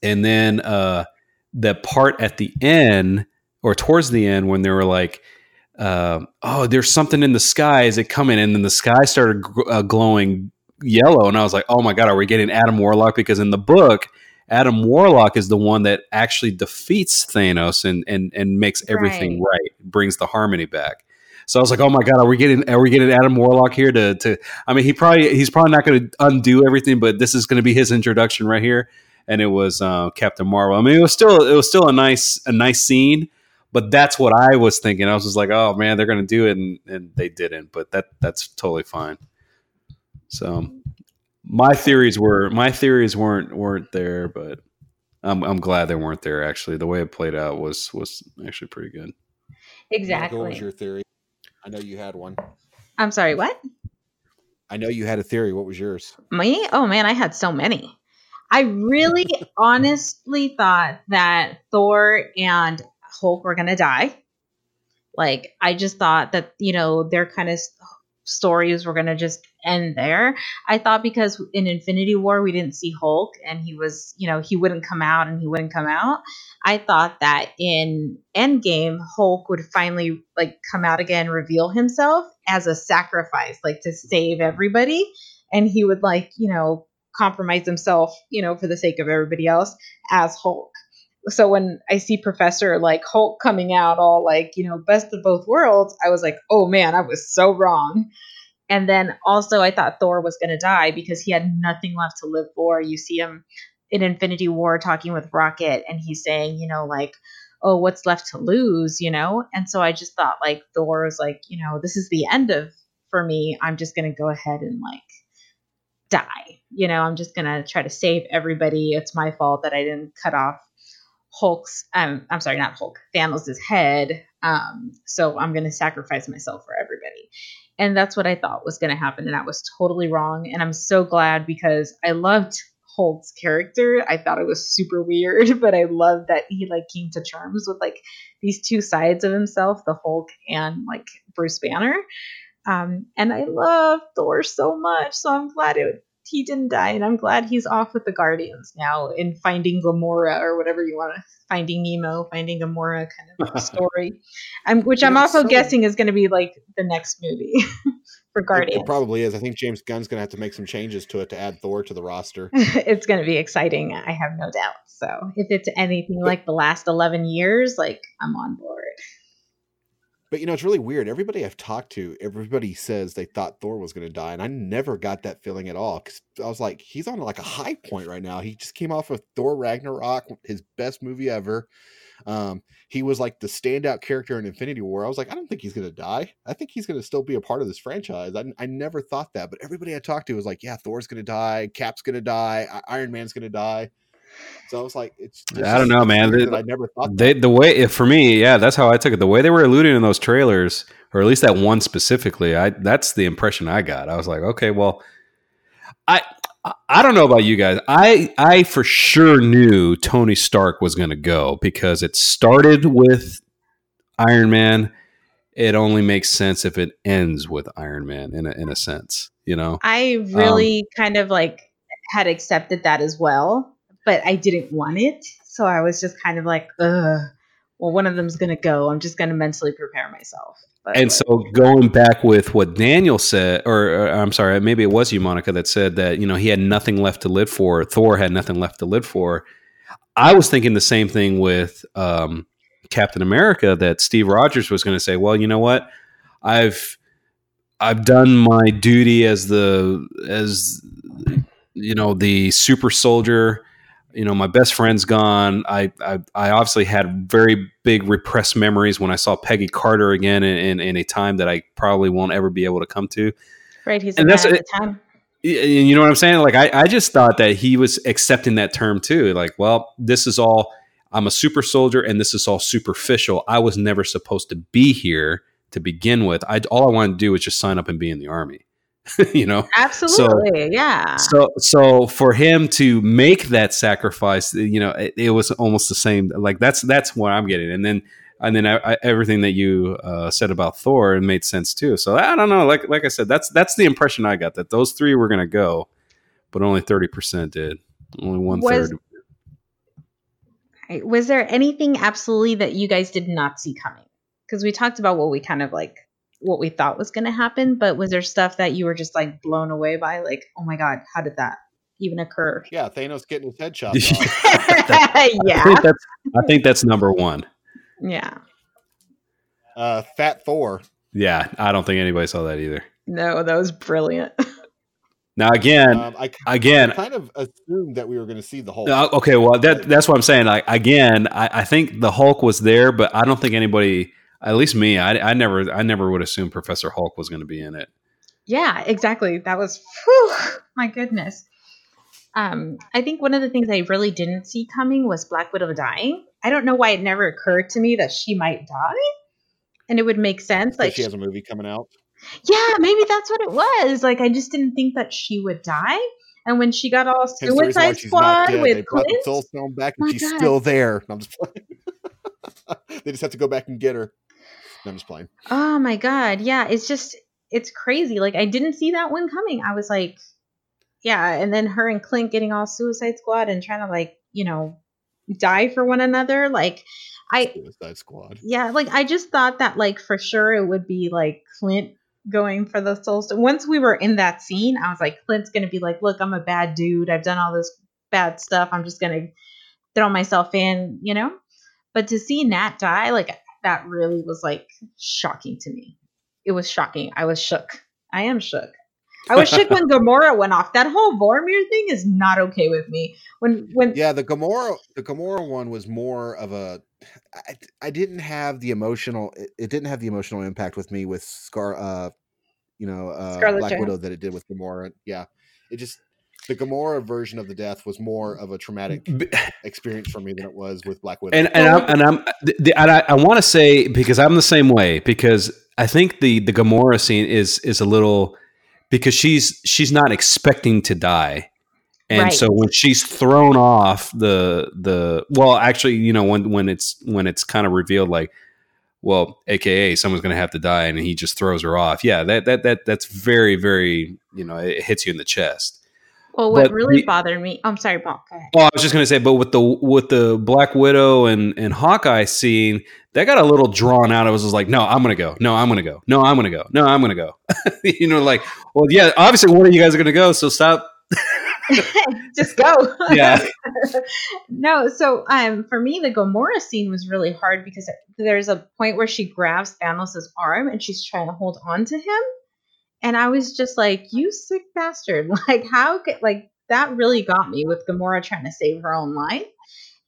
and then uh, the part at the end or towards the end when they were like. Uh, oh, there's something in the sky. Is it coming? And then the sky started uh, glowing yellow and i was like oh my god are we getting adam warlock? Because in the book adam warlock is the one that actually defeats thanos and and, and makes everything right. brings the harmony back. So i was like oh my god are we getting are we getting adam warlock here to to i mean he probably he's probably not going to undo everything but this is going to be his introduction right here. And it was uh, captain marvel. I mean it was still it was still a nice a nice scene but that's what i was thinking. I was just like oh man they're going to do it and, and they didn't but that that's totally fine so my theories were my theories weren't weren't there, but I'm I'm glad they weren't there. Actually, the way it played out was was actually pretty good. Exactly. What was your theory? I know you had one. I'm sorry, what? I know you had a theory. What was yours? Me? Oh man, I had so many. I really honestly thought that Thor and Hulk were going to die. Like, I just thought that, you know, their kind of stories were going to just end there. I thought because in Infinity War we didn't see Hulk and he was, you know, he wouldn't come out and he wouldn't come out. I thought that in Endgame Hulk would finally like come out again, reveal himself as a sacrifice, like to save everybody and he would like, you know, compromise himself, you know, for the sake of everybody else as Hulk. so when I see Professor like Hulk coming out all like, you know, best of both worlds, I was like, oh man, I was so wrong. And then also I thought Thor was going to die because he had nothing left to live for. You see him in Infinity War talking with Rocket and he's saying, you know, like, oh, what's left to lose, you know? And so I just thought like Thor was like, you know, this is the end of for me. I'm just going to go ahead and like die. You know, I'm just going to try to save everybody. It's my fault that I didn't cut off Hulk's um I'm sorry, not Hulk, Thanos' head. Um, so I'm gonna sacrifice myself for everybody. And that's what I thought was gonna happen, and I was totally wrong. And I'm so glad because I loved Hulk's character. I thought it was super weird, but I love that he like came to terms with like these two sides of himself, the Hulk and like Bruce Banner. Um, and I love Thor so much, so I'm glad it he didn't die, and I'm glad he's off with the Guardians now in Finding Gamora or whatever you want to Finding Nemo, Finding Gamora kind of story, um, which I'm also so, guessing is going to be like the next movie for Guardians. It, probably is. I think James Gunn's going to have to make some changes to it to add Thor to the roster. it's going to be exciting, I have no doubt. So if it's anything like the last 11 years, like I'm on board. But you know, it's really weird. Everybody I've talked to, everybody says they thought Thor was going to die, and I never got that feeling at all. Because I was like, he's on like a high point right now. He just came off of Thor Ragnarok, his best movie ever. Um, he was like the standout character in Infinity War. I was like, I don't think he's going to die. I think he's going to still be a part of this franchise. I, I never thought that, but everybody I talked to was like, yeah, Thor's going to die, Cap's going to die, Iron Man's going to die. So I was like, it's. I don't know, man. They, I never thought. They, the way if, for me, yeah, that's how I took it. The way they were alluding in those trailers, or at least that one specifically, I that's the impression I got. I was like, okay, well, I I don't know about you guys. I I for sure knew Tony Stark was going to go because it started with Iron Man. It only makes sense if it ends with Iron Man in a in a sense, you know. I really um, kind of like had accepted that as well but I didn't want it. So I was just kind of like, ugh, well, one of them's going to go. I'm just going to mentally prepare myself. But, and so going back with what Daniel said, or, or, I'm sorry, maybe it was you, Monica, that said that, you know, he had nothing left to live for. Thor had nothing left to live for. I was thinking the same thing with um, Captain America that Steve Rogers was going to say, well, you know what? I've, I've done my duty as the, as, you know, the super soldier you know my best friend's gone. I, I, I obviously had very big repressed memories when i saw peggy carter again in, in, in, a time that i probably won't ever be able to come to. Right he's and that's at the time. You know what i'm saying? Like I, I just thought that he was accepting that term too. Like well this is all i'm a super soldier and this is all superficial. I was never supposed to be here to begin with. I, all i wanted to do was just sign up and be in the army you know? Absolutely so, yeah. so so for him to make that sacrifice you know it, it, was almost the same like that's that's what i'm getting. And then and then I, I, everything that you uh, said about thor it made sense too. So i don't know like like i said that's that's the impression i got that those three were going to go but only 30% did. Only one was, third. Was there anything absolutely that you guys did not see coming? Because we talked about what we kind of like what we thought was going to happen, but was there stuff that you were just like blown away by? Like, oh my god, how did that even occur? Yeah, Thanos getting his head chopped off. yeah, I think, that's, I think that's number one. Yeah. Uh, Fat Thor. Yeah, I don't think anybody saw that either. No, that was brilliant. Now again, um, I, again, I kind of assumed that we were going to see the Hulk. Uh, okay, well that that's what I'm saying. Like again, I, I think the Hulk was there, but I don't think anybody at least me, I, I never, I never would assume Professor Hulk was going to be in it. Yeah, exactly. That was, whew, my goodness. Um, I think one of the things I really didn't see coming was Black Widow dying. I don't know why it never occurred to me that she might die, and it would make sense. Like she has a movie coming out. Yeah, maybe that's what it was. Like I just didn't think that she would die. And when she got all Suicide Squad with they brought the Soul Stone back, and oh she's God. still there. I'm just playing. they just have to go back and get her. I'm just playing. Oh my god, yeah, it's just it's crazy. Like I didn't see that one coming. I was like, yeah, and then her and Clint getting all Suicide Squad and trying to like you know die for one another. Like I Suicide Squad. Yeah, like I just thought that like for sure it would be like Clint going for the soul stone. Once we were in that scene, I was like, Clint's gonna be like, look, I'm a bad dude. I've done all this bad stuff. I'm just gonna throw myself in, you know. But to see Nat die, like that really was like shocking to me. It was shocking. I was shook. I am shook. I was shook when Gamora went off. That whole Vormir thing is not okay with me. When when Yeah, the Gamora the Gamora one was more of a I, I didn't have the emotional it, it didn't have the emotional impact with me with Scar uh you know uh Black Widow that it did with Gamora. Yeah. It just the Gamora version of the death was more of a traumatic experience for me than it was with Black Widow. and and I'm and I'm the, the, and I, I want to say because I'm the same way because I think the the Gamora scene is is a little because she's she's not expecting to die. And Right. so when she's thrown off the the well actually you know when when it's when it's kind of revealed like well aka someone's going to have to die and he just throws her off yeah that that that that's very very you know it hits you in the chest well, what but really the- bothered me. I'm sorry, Paul. Oh, I was just gonna say, but with the with the Black Widow and and Hawkeye scene, that got a little drawn out. I was just like, no, I'm gonna go. No, I'm gonna go. No, I'm gonna go. No, I'm gonna go. you know, like, well, yeah, obviously one of you guys are gonna go, so stop. Just go. Yeah. no, so um for me the Gamora scene was really hard because there's a point where she grabs Thanos' arm and she's trying to hold on to him. And I was just like, you sick bastard. Like how could like that really got me with Gamora trying to save her own life.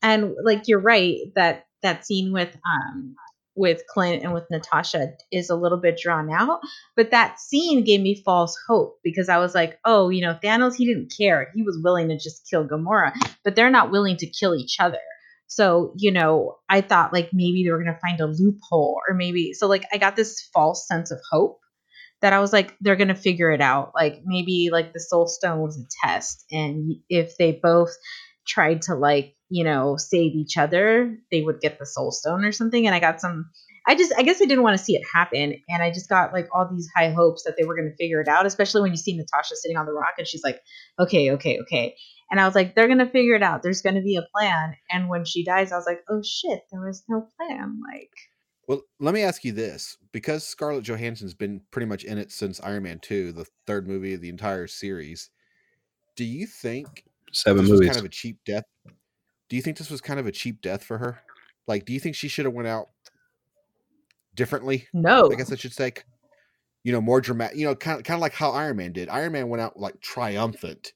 And like you're right that that scene with um with Clint and with Natasha is a little bit drawn out, but that scene gave me false hope because I was like, oh, you know, Thanos, he didn't care. He was willing to just kill Gamora, but they're not willing to kill each other. So, you know, I thought like maybe they were going to find a loophole or maybe so like I got this false sense of hope that I was like they're to figure it out. Like maybe like the soul stone was a test and if they both tried to like, you know, save each other, they would get the soul stone or something and I got some I just I guess I didn't want to see it happen and I just got like all these high hopes that they were to figure it out, especially when you see Natasha sitting on the rock and she's like, "Okay, okay, okay." And I was like, "They're to figure it out. There's to be a plan." And when she dies, I was like, "Oh shit, there was no plan." Like Well, let me ask you this: because Scarlett Johansson's been pretty much in it since Iron Man Two, the third movie of the entire series, do you think Seven this was movies. kind of a cheap death? Do you think this was kind of a cheap death for her? Like, do you think she should have went out differently? no. I guess I should say, you know, more dramatic. You know, kind of kind of like how Iron Man did. Iron Man went out like triumphant,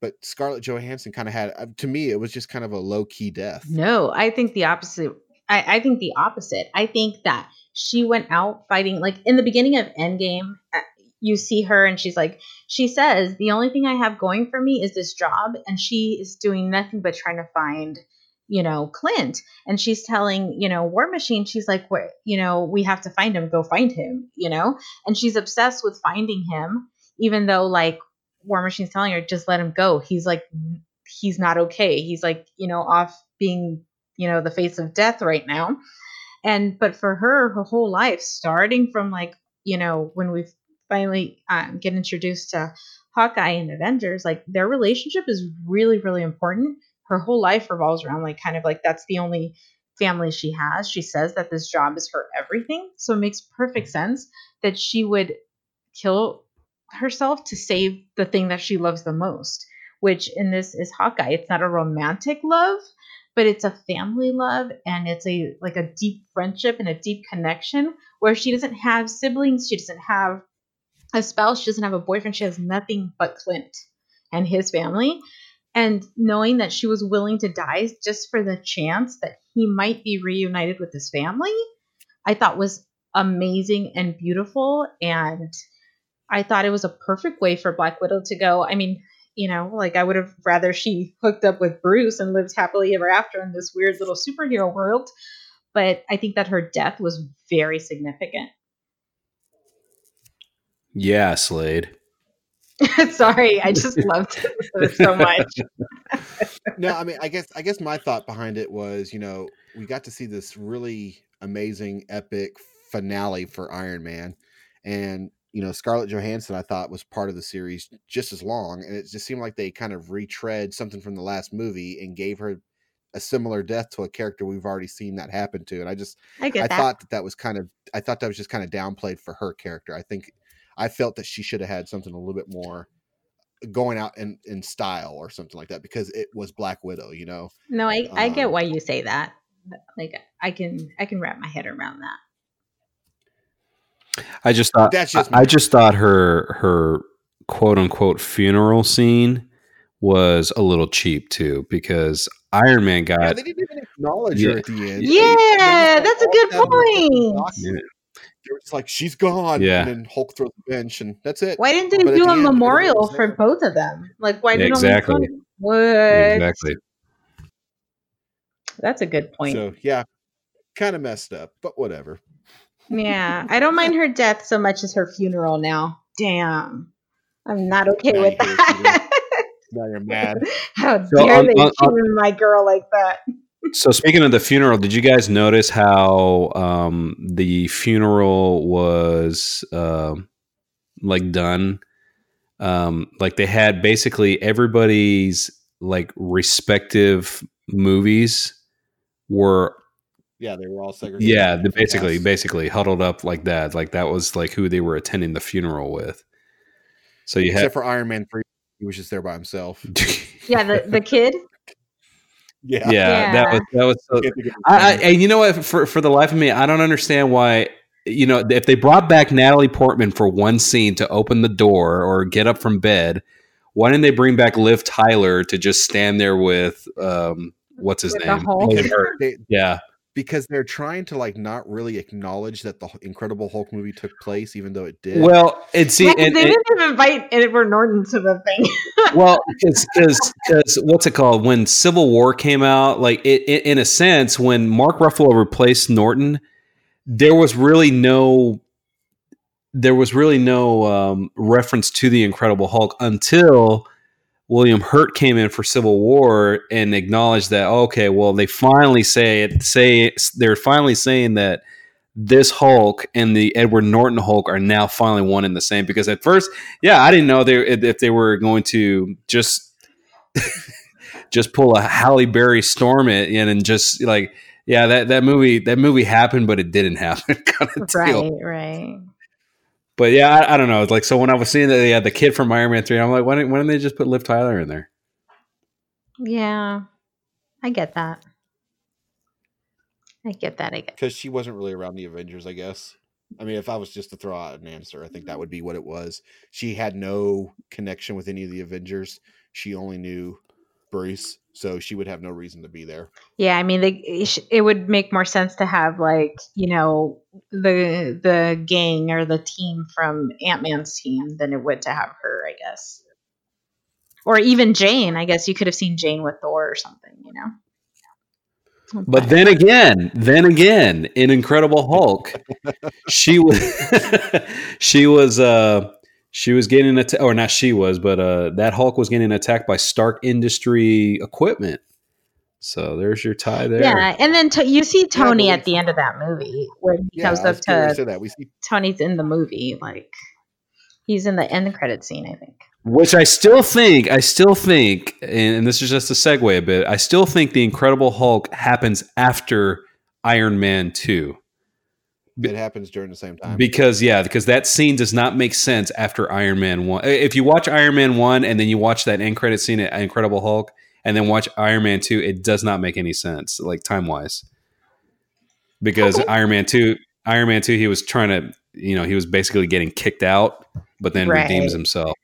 but Scarlett Johansson kind of had. uh, To me, it was just kind of a low key death. No, I think the opposite. I, I think the opposite. I think that she went out fighting, like in the beginning of Endgame, uh, you see her and she's like, she says, the only thing I have going for me is this job. And she is doing nothing but trying to find, you know, Clint. And she's telling, you know, War Machine, she's like, where, you know, we have to find him, go find him, you know? And she's obsessed with finding him, even though, like, War Machine's telling her, just let him go. He's like, he's not okay. He's like, you know, off being, you know, the face of death right now. And but for her, her whole life, starting from like, you know, when we finally um, get introduced to Hawkeye and Avengers, like their relationship is really, really important. Her whole life revolves around like kind of like that's the only family she has. She says that this job is her everything. So it makes perfect sense that she would kill herself to save the thing that she loves the most, which in this is Hawkeye. It's not a romantic love, but it's a family love and it's a like a deep friendship and a deep connection where she doesn't have siblings, she doesn't have a spouse, she doesn't have a boyfriend, she has nothing but Clint and his family. And knowing that she was willing to die just for the chance that he might be reunited with his family, I thought was amazing and beautiful. And I thought it was a perfect way for Black Widow to go. I mean, you know, like I would have rather she hooked up with Bruce and lived happily ever after in this weird little superhero world. But I think that her death was very significant. Yeah, Slade. Sorry, I just loved it so much. no, I mean, I guess I guess my thought behind it was, you know, we got to see this really amazing, epic finale for Iron Man, and you know, Scarlett Johansson, I thought was part of the series just as long, and it just seemed like they kind of retread something from the last movie and gave her a similar death to a character we've already seen that happen to, and I just I I that. thought that that was kind of I thought that was just kind of downplayed for her character. I think I felt that she should have had something a little bit more going out in in style or something like that because it was Black Widow. You know, No, I, I get Um, why you say that. Like I can I can wrap my head around that. I just thought That's just I, I just thought her her quote unquote funeral scene was a little cheap too because Iron Man got yeah, got they didn't even acknowledge Yeah. her at the end. Yeah, They- they that's a oh, good walked out of the point. dock. They were just like, "She's gone," Yeah. and then Hulk throws the bench, and that's it. Why didn't they But do a end, everybody memorial was for both of them? Like why Yeah, did exactly. What? exactly. That's a good point. So yeah, kind of messed up, but whatever. Yeah, I don't mind her death so much as her funeral now. Damn, I'm not okay Now with you hear it, that. Now you're mad. How So dare on- they on- on- treat my girl like that? So speaking of the funeral, did you guys notice how um, the funeral was um, like done? Um, like they had basically everybody's like respective movies were Yeah, they were all segregated. yeah the, basically Yes. basically huddled up like that like that was like who they were attending the funeral with. So you Except had for Iron Man three, he was just there by himself. Yeah, the the kid. Yeah, yeah, that was that was so, Can't think of his I, I, and you know what? For for the life of me, I don't understand why. You know, if they brought back Natalie Portman for one scene to open the door or get up from bed, why didn't they bring back Liv Tyler to just stand there with um, what's his With the name? Hulk? They- Yeah, because they're trying to like not really acknowledge that the Incredible Hulk movie took place, even though it did. well, and see, Yeah, 'cause and, they and- didn't even invite Edward Norton to the thing. well, because what's it called? When Civil War came out, like it, it, in a sense, when Mark Ruffalo replaced Norton, there was really no, there was really no um, reference to the Incredible Hulk until William Hurt came in for Civil War and acknowledged that okay, well, they finally say it. Say they're finally saying that this Hulk and the Edward Norton Hulk are now finally one and the same. Because at first, yeah, I didn't know they if they were going to just just pull a Halle Berry storm it in and just like yeah that that movie that movie happened but it didn't happen kind of deal. right, right. But yeah, I, I don't know. It's like so when I was seeing that they had the kid from Iron Man three, I'm like, why didn't, why didn't they just put Liv Tyler in there? Yeah, I get that. I get that. I get. because she wasn't really around the Avengers, I guess. I mean, if I was just to throw out an answer, I think that would be what it was. She had no connection with any of the Avengers. She only knew Bruce, so she would have no reason to be there. Yeah, I mean, they, it would make more sense to have like you know the the gang or the team from Ant Man's team than it would to have her, I guess. Or even Jane. I guess you could have seen Jane with Thor or something, you know. But then again, then again, in Incredible Hulk, she was she was uh she was getting attacked, or not she was, but uh that Hulk was getting attacked by Stark Industry equipment. So there's your tie there. yeah, and then to, you see Tony but at the end of that movie when he Yeah, comes up getting to that. We see Tony's in the movie, like he's in the end credit scene, I think. Which I still think, I still think, and this is just a segue a bit. I still think the Incredible Hulk happens after Iron Man two. It happens during the same time. Because yeah, because that scene does not make sense after Iron Man one. If you watch Iron Man one and then you watch that end credit scene at Incredible Hulk and then watch Iron Man two, it does not make any sense, like time wise. Because Okay. Iron Man two, Iron Man two, he was trying to, you know, he was basically getting kicked out, but then Right. redeems himself.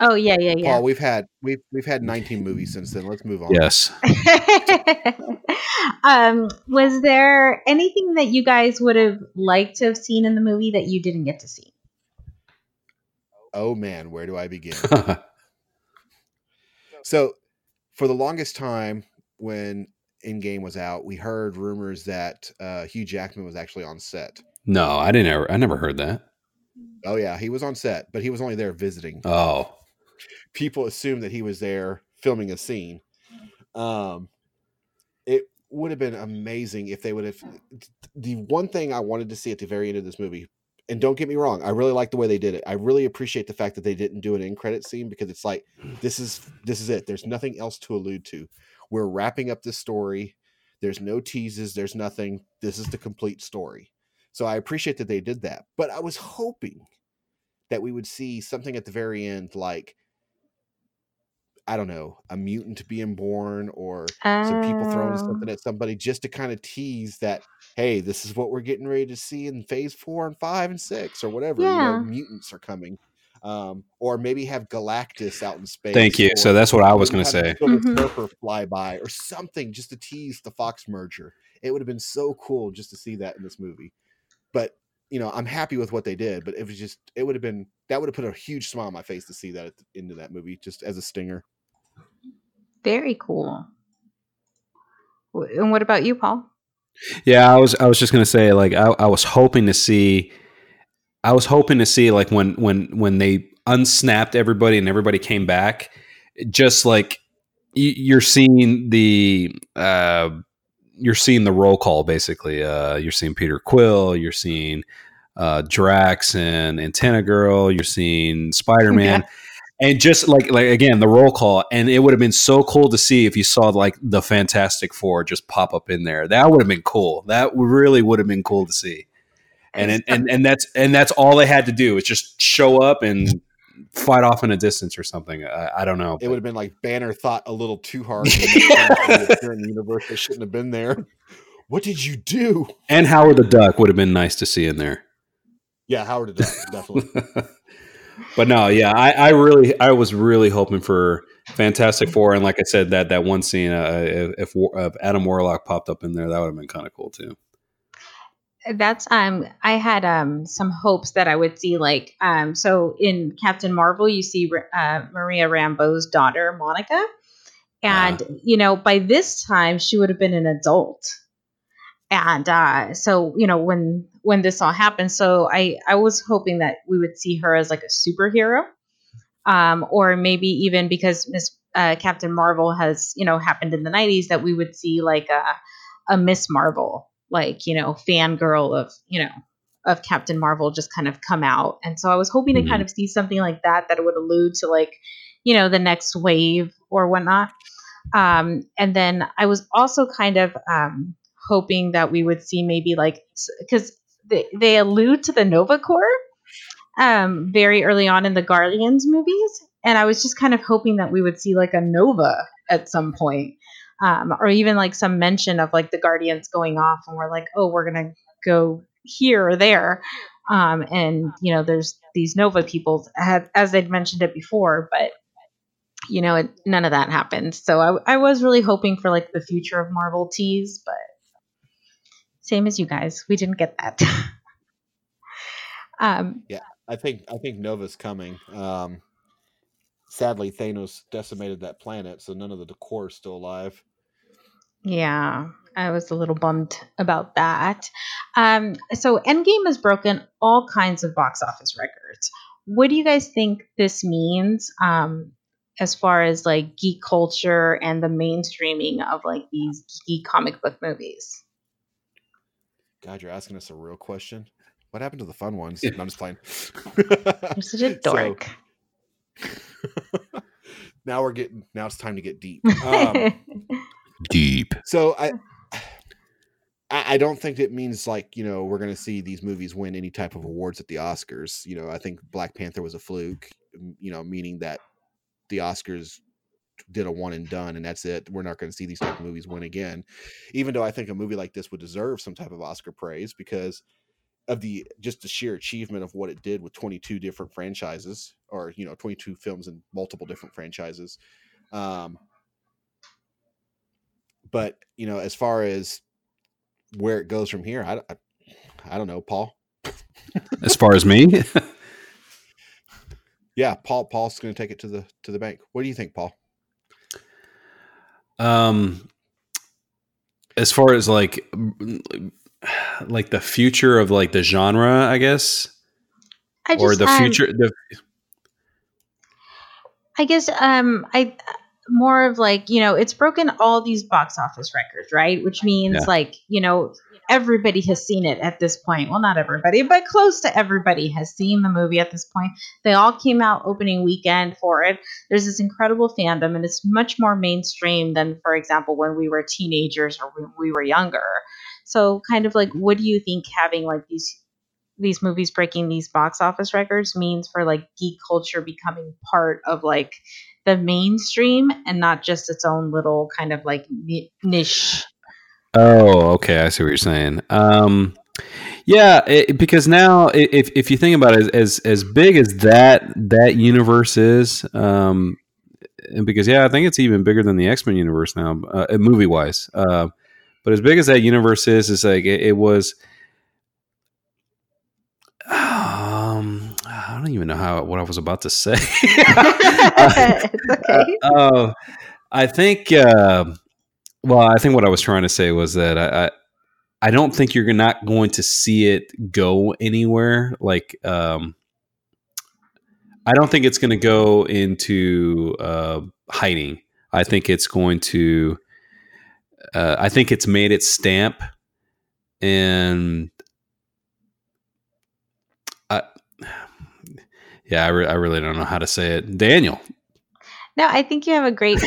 Oh yeah, yeah, yeah. Paul, we've had we've we've had 19 movies since then. Let's move on. Yes. um, was there anything that you guys would have liked to have seen in the movie that you didn't get to see? Oh man, where do I begin? So, for the longest time, when Endgame was out, we heard rumors that uh, Hugh Jackman was actually on set. no, I didn't ever I never heard that. Oh yeah, he was on set, but he was only there visiting. Oh. People assumed that he was there filming a scene. Um, it would have been amazing if they would have. The one thing I wanted to see at the very end of this movie, and don't get me wrong, I really like the way they did it. I really appreciate the fact that they didn't do an end credit scene because it's like this is this is it. There's nothing else to allude to. We're wrapping up this story. There's no teases. There's nothing. This is the complete story. So I appreciate that they did that. But I was hoping that we would see something at the very end like I don't know, a mutant being born or some people throwing Oh. something at somebody just to kind of tease that, hey, this is what we're getting ready to see in phase four and five and six or whatever. You know, mutants are coming. Um, or maybe have Galactus out in space. Thank you. So that's what I was going to say. Silver Mhm. Surfer fly by or something just to tease the Fox merger. It would have been so cool just to see that in this movie. But you know, I'm happy with what they did. But it was just, it would have been that would have put a huge smile on my face to see that at the, into that movie just as a stinger. Very cool. And what about you, Paul? Yeah, I was I was just gonna say like I, I was hoping to see I was hoping to see like when when when they unsnapped everybody and everybody came back, just like you're seeing the uh you're seeing the roll call basically. Uh you're seeing Peter Quill, you're seeing uh Drax and Antenna Girl, you're seeing Spider Man. And just like like again the roll call, and it would have been so cool to see if you saw like the Fantastic Four just pop up in there. That would have been cool. That really would have been cool to see. And and, and and that's and that's all they had to do is just show up and fight off in a distance or something. I, I don't know. It but- would have been like Banner thought a little too hard the universe that shouldn't have been there. What did you do? and Howard the Duck would have been nice to see in there. Yeah, Howard the Duck, definitely. but no, yeah, I, I really, I was really hoping for Fantastic Four, and like I said, that that one scene, uh, if, if Adam Warlock popped up in there, that would have been kind of cool too. That's um I had um some hopes that I would see like um so in Captain Marvel you see uh, Maria Rambeau's daughter Monica. And you know by this time she would have been an adult and uh so you know when when this all happened so I I was hoping that we would see her as like a superhero um or maybe even because Miss uh, Captain Marvel has you know happened in the 90s that we would see like a a Miss Marvel like you know fangirl of you know of Captain Marvel just kind of come out and so I was hoping to Mhm. kind of see something like that that would allude to like you know the next wave or whatnot um and then I was also kind of um hoping that we would see maybe like because they, they allude to the Nova Corps um very early on in the Guardians movies and I was just kind of hoping that we would see like a Nova at some point um, or even like some mention of like the guardians going off and we're like oh we're gonna go here or there um, and you know there's these nova people have, as i'd mentioned it before but you know it, none of that happened. So I, I was really hoping for like the future of marvel tease but same as you guys we didn't get that um, yeah, I think I think Nova's coming. Um, sadly, Thanos decimated that planet, so none of the decor is still alive. Yeah, I was a little bummed about that. Um, so Endgame has broken all kinds of box office records. What do you guys think this means um, as far as like geek culture and the mainstreaming of like these geeky comic book movies? God, you're asking us a real question. What happened to the fun ones? No, I'm just playing. You're such a So, dork. now we're getting. Now it's time to get deep. Um, Deep. So I, I I don't think it means like you know we're going to see these movies win any type of awards at the Oscars. You know, I think Black Panther was a fluke. You know, meaning that the Oscars did a one and done, and that's it. We're not going to see these type of movies win again. Even though I think a movie like this would deserve some type of Oscar praise because of the just the sheer achievement of what it did with 22 different franchises or you know 22 films in multiple different franchises um but you know as far as where it goes from here i, I, I don't know paul As far as me, yeah paul paul's going to take it to the to the bank what do you think paul um, as far as like like the future of like the genre, I guess, I or the um, future. The, I guess um I more of like, you know, it's broken all these box office records, right? Which means Yeah. like, you know, everybody has seen it at this point. Well, not everybody, but close to everybody has seen the movie at this point. They all came out opening weekend for it. There's this incredible fandom and it's much more mainstream than for example when we were teenagers or when we were younger. So kind of like what do you think having like these these movies breaking these box office records means for like geek culture becoming part of like the mainstream and not just its own little kind of like niche. Oh, okay. I see what you're saying. Um, yeah, it, because now if if you think about it, as as big as that that universe is, um, and because yeah, I think it's even bigger than the X Men universe now, uh, movie wise. Uh, but as big as that universe is, it's like it, it was. I don't even know how what I was about to say. okay. Uh, I think. Uh, well, I think what I was trying to say was that I, I, I don't think you're not going to see it go anywhere. Like, um, I don't think it's going to go into uh, hiding. I think it's going to. Uh, I think it's made its stamp, and yeah, I, re- I really don't know how to say it. Daniel. No, I think you have a great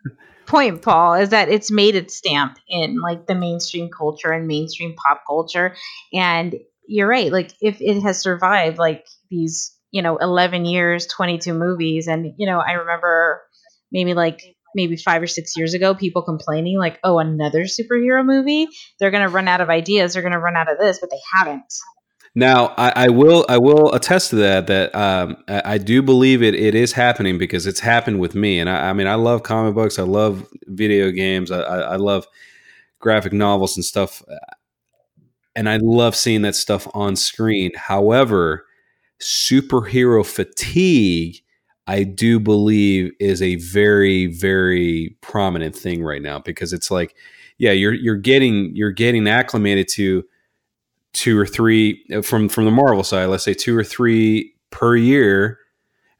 point, Paul, is that it's made its stamp in like the mainstream culture and mainstream pop culture. And you're right. Like if it has survived like these, you know, 11 years, 22 movies. And, you know, I remember maybe like maybe five or six years ago, people complaining like, oh, another superhero movie. They're going to run out of ideas. They're going to run out of this, but they haven't. Now, I, I, will I will attest to that. That um, I, I, do believe it it is happening because it's happened with me. And I, I mean, I love comic books. I love video games. I, I, love graphic novels and stuff. And I love seeing that stuff on screen. However, superhero fatigue, I do believe, is a very very prominent thing right now because it's like, yeah, you're you're getting you're getting acclimated to two or three uh, from from the Marvel side, let's say two or three per year,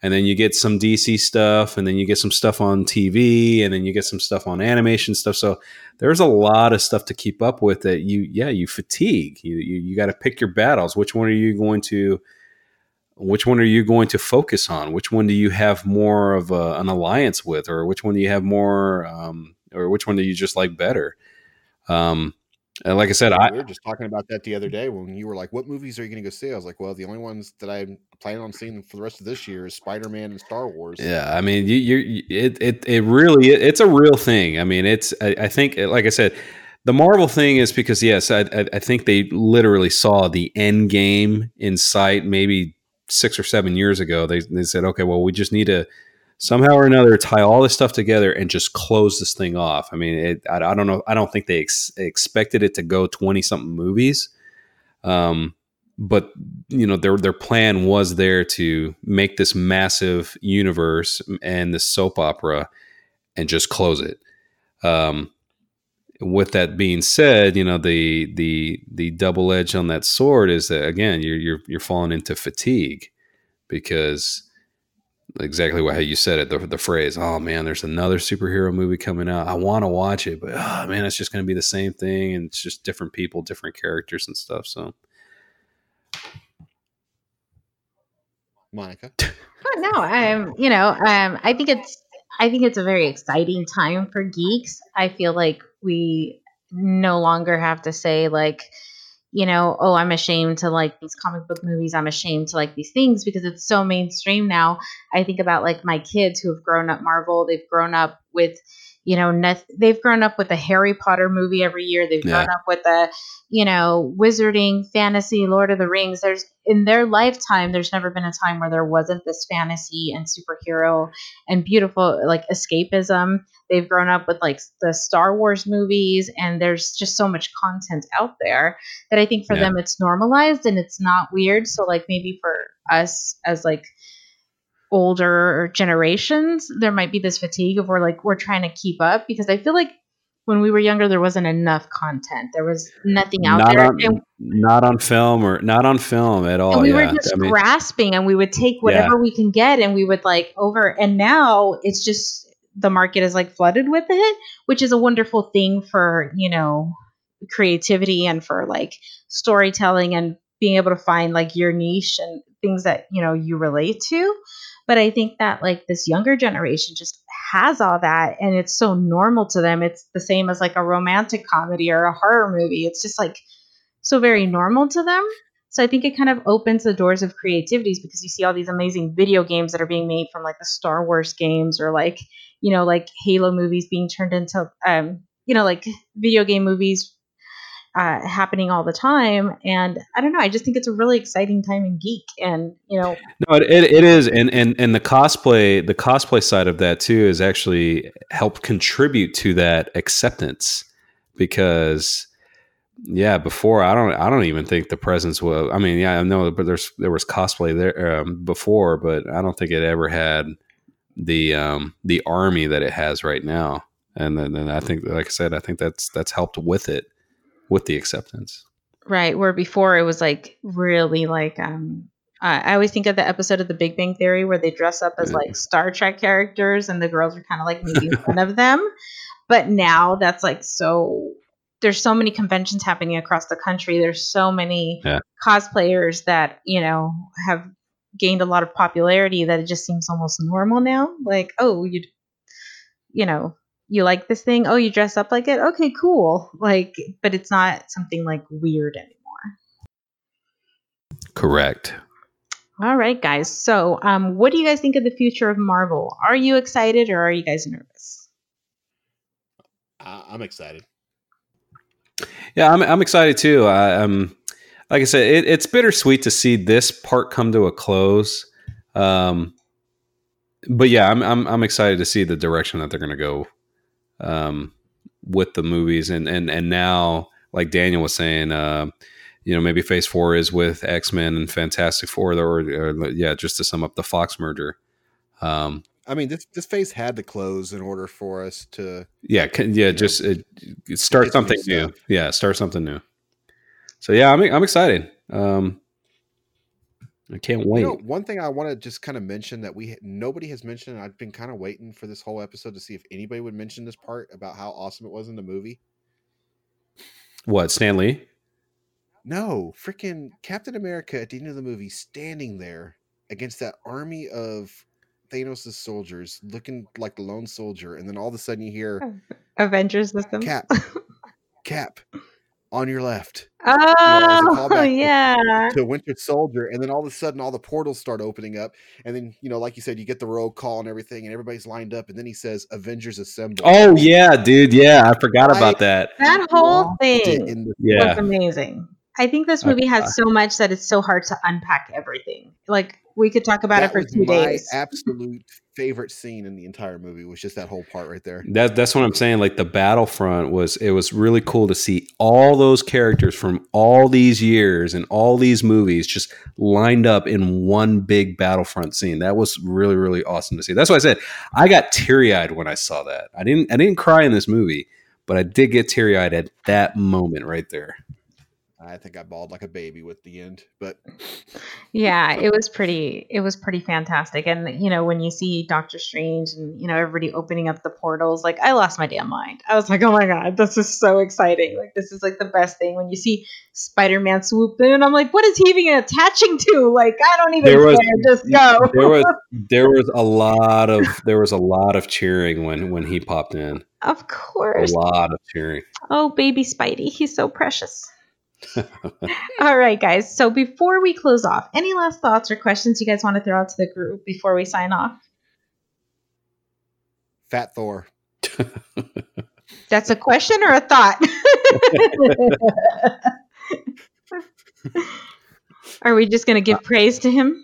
and then you get some DC stuff, and then you get some stuff on TV, and then you get some stuff on animation stuff. So there's a lot of stuff to keep up with that you yeah you fatigue. You you, you got to pick your battles. Which one are you going to which one are you going to focus on? Which one do you have more of a, an alliance with, or which one do you have more, um, or which one do you just like better? Um, and like I said, I we were just talking about that the other day when you were like, "What movies are you going to go see?" I was like, "Well, the only ones that I'm planning on seeing for the rest of this year is Spider Man and Star Wars." Yeah, I mean, you, you, it, it, it really, it, it's a real thing. I mean, it's, I, I, think, like I said, the Marvel thing is because yes, I, I, I think they literally saw the end game in sight, maybe six or seven years ago. They, they said, okay, well, we just need to somehow or another tie all this stuff together and just close this thing off. I mean, it, I, I, don't know. I don't think they ex- expected it to go twenty something movies. Um, but you know their their plan was there to make this massive universe and this soap opera and just close it. Um, with that being said, you know the the the double edge on that sword is that again you're you're you're falling into fatigue because exactly how you said it. The, the phrase, "Oh man, there's another superhero movie coming out. I want to watch it, but oh man, it's just going to be the same thing, and it's just different people, different characters, and stuff." So, Monica. no, I'm. You know, um, I think it's. I think it's a very exciting time for geeks. I feel like we no longer have to say like you know, oh, I'm ashamed to like these comic book movies. I'm ashamed to like these things because it's so mainstream now. I think about like my kids who have grown up Marvel. They've grown up with, you know, they've grown up with a Harry Potter movie every year. They've yeah. grown up with a, you know, wizarding, fantasy, Lord of the Rings. There's in their lifetime, there's never been a time where there wasn't this fantasy and superhero and beautiful like escapism They've grown up with like the Star Wars movies, and there's just so much content out there that I think for yeah. them it's normalized and it's not weird. So, like, maybe for us as like older generations, there might be this fatigue of we're like, we're trying to keep up because I feel like when we were younger, there wasn't enough content. There was nothing out not there. On, and, not on film or not on film at all. And we yeah. were just I mean, grasping and we would take whatever yeah. we can get and we would like over. And now it's just the market is like flooded with it, which is a wonderful thing for, you know, creativity and for like storytelling and being able to find like your niche and things that, you know, you relate to. But I think that like this younger generation just has all that and it's so normal to them. It's the same as like a romantic comedy or a horror movie. It's just like so very normal to them. So I think it kind of opens the doors of creativities because you see all these amazing video games that are being made from like the Star Wars games or like, you know, like Halo movies being turned into, um, you know, like video game movies uh, happening all the time. And I don't know, I just think it's a really exciting time in geek. And, you know, No, it, it, is, and and and the cosplay, the cosplay side of that too, is actually helped contribute to that acceptance because, yeah, before I don't, I don't even think the presence was. I mean, yeah, I know, but there's there was cosplay there um, before, but I don't think it ever had the um, the army that it has right now. And then, then I think, like I said, I think that's that's helped with it, with the acceptance. Right, where before it was like really like um uh, I always think of the episode of The Big Bang Theory where they dress up as Yeah. like Star Trek characters and the girls are kind of like making fun of them. But now that's like so there's so many conventions happening across the country. There's so many Yeah. cosplayers that, you know, have gained a lot of popularity that it just seems almost normal now. Like, oh, you'd you know, you like this thing? Oh, you dress up like it? Okay, cool. Like, but it's not something like weird anymore. Correct. All right, guys. So, um, what do you guys think of the future of Marvel? Are you excited or are you guys nervous? I, I'm excited. Yeah, I'm I'm excited too. I, um, like I said, it, it's bittersweet to see this part come to a close. Um, but yeah, I'm I'm I'm excited to see the direction that they're going to go um, with the movies, and and and now, like Daniel was saying, uh, you know, maybe Phase Four is with X Men and Fantastic Four, or, or yeah, just to sum up the Fox merger. Um, I mean, this this phase had to close in order for us to. yeah, can, yeah, know, just uh, start get new something new. Yeah, start something new. So yeah, I'm I'm excited. Um, I can't wait. You know, one thing I want to just kind of mention that we nobody has mentioned. I've been kind of waiting for this whole episode to see if anybody would mention this part about how awesome it was in the movie. what Stanley? No, freaking Captain America at the end of the movie standing there against that army of Thanos' soldiers, looking like the lone soldier, and then all of a sudden you hear Avengers with them. Cap, Cap, on your left Oh, callback. yeah. to Winter Soldier, and then all of a sudden all the portals start opening up, and then you know, like you said, you get the roll call and everything, and everybody's lined up, and then he says, "Avengers assemble." Oh yeah, dude. Yeah, I forgot I- about that. That whole thing in the- was Yeah, amazing. I think this movie I- has so much that it's so hard to unpack everything. Like we could talk about that it for was two my days. absolute favorite scene in the entire movie was just that whole part right there. that that's what I'm saying. Like the Battlefront was, it was really cool to see all those characters from all these years and all these movies just lined up in one big Battlefront scene. That was really really awesome to see. That's why I said I got teary eyed when I saw that. I didn't I didn't cry in this movie, but I did get teary eyed at that moment right there. I think I bawled like a baby with the end, but Yeah, it was pretty it was pretty fantastic. And you know, when you see Doctor Strange and you know everybody opening up the portals, like I lost my damn mind. I was like, "Oh my god, this is so exciting. Like this is like the best thing when you see Spider-Man swoop in. I'm like, "What is he even attaching to? Like I don't even There was- care. Just go." There was there was a lot of there was a lot of cheering when when he popped in. of course, A lot of cheering. Oh, baby Spidey, he's so precious. All right, guys. So before we close off, any last thoughts or questions you guys want to throw out to the group before we sign off? Fat Thor. That's a question or a thought? Are we just going to give uh, praise to him?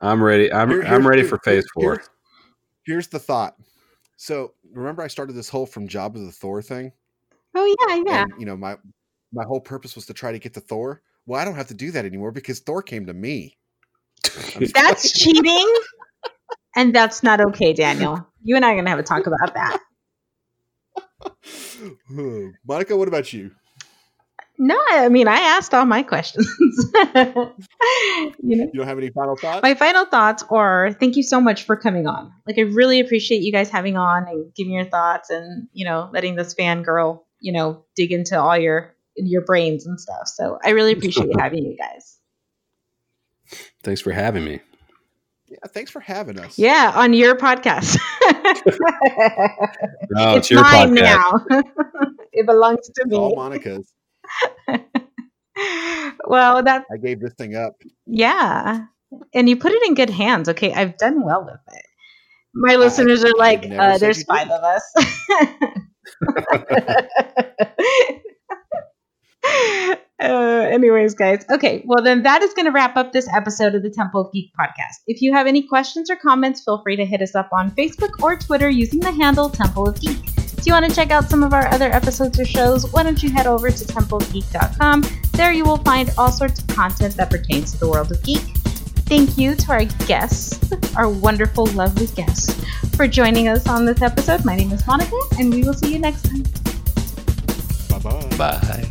I'm ready. I'm Here- I'm ready here- for phase four. Here's, here's the thought. So remember, I started this whole from Job of the Thor thing. Oh yeah, yeah. And, you know, my my whole purpose was to try to get to Thor. Well, I don't have to do that anymore because Thor came to me. That's cheating, and that's not okay, Daniel. You and I are going to have a talk about that. Monica, what about you? No, I mean I asked all my questions. you know, You don't have any final thoughts? my final thoughts are thank you so much for coming on. Like I really appreciate you guys having on and giving your thoughts and you know letting this fangirl you know dig into all your your brains and stuff. So I really appreciate having you guys. Thanks for having me. yeah, thanks for having us. Yeah, on your podcast. No, it's mine now. it belongs to It's all. Monica's. well, that I gave this thing up. yeah, and you put it in good hands. Okay, I've done well with it. My I- listeners are like, uh, "There's five didn't. of us." Uh, anyways, guys. Okay, well, then that is going to wrap up this episode of the Temple of Geek podcast. If you have any questions or comments, feel free to hit us up on Facebook or Twitter using the handle Temple of Geek. If you want to check out some of our other episodes or shows, why don't you head over to templeofgeek.com? There you will find all sorts of content that pertains to the world of geek. Thank you to our guests, our wonderful, lovely guests, for joining us on this episode. My name is Monica, and we will see you next time. Bye bye. Bye.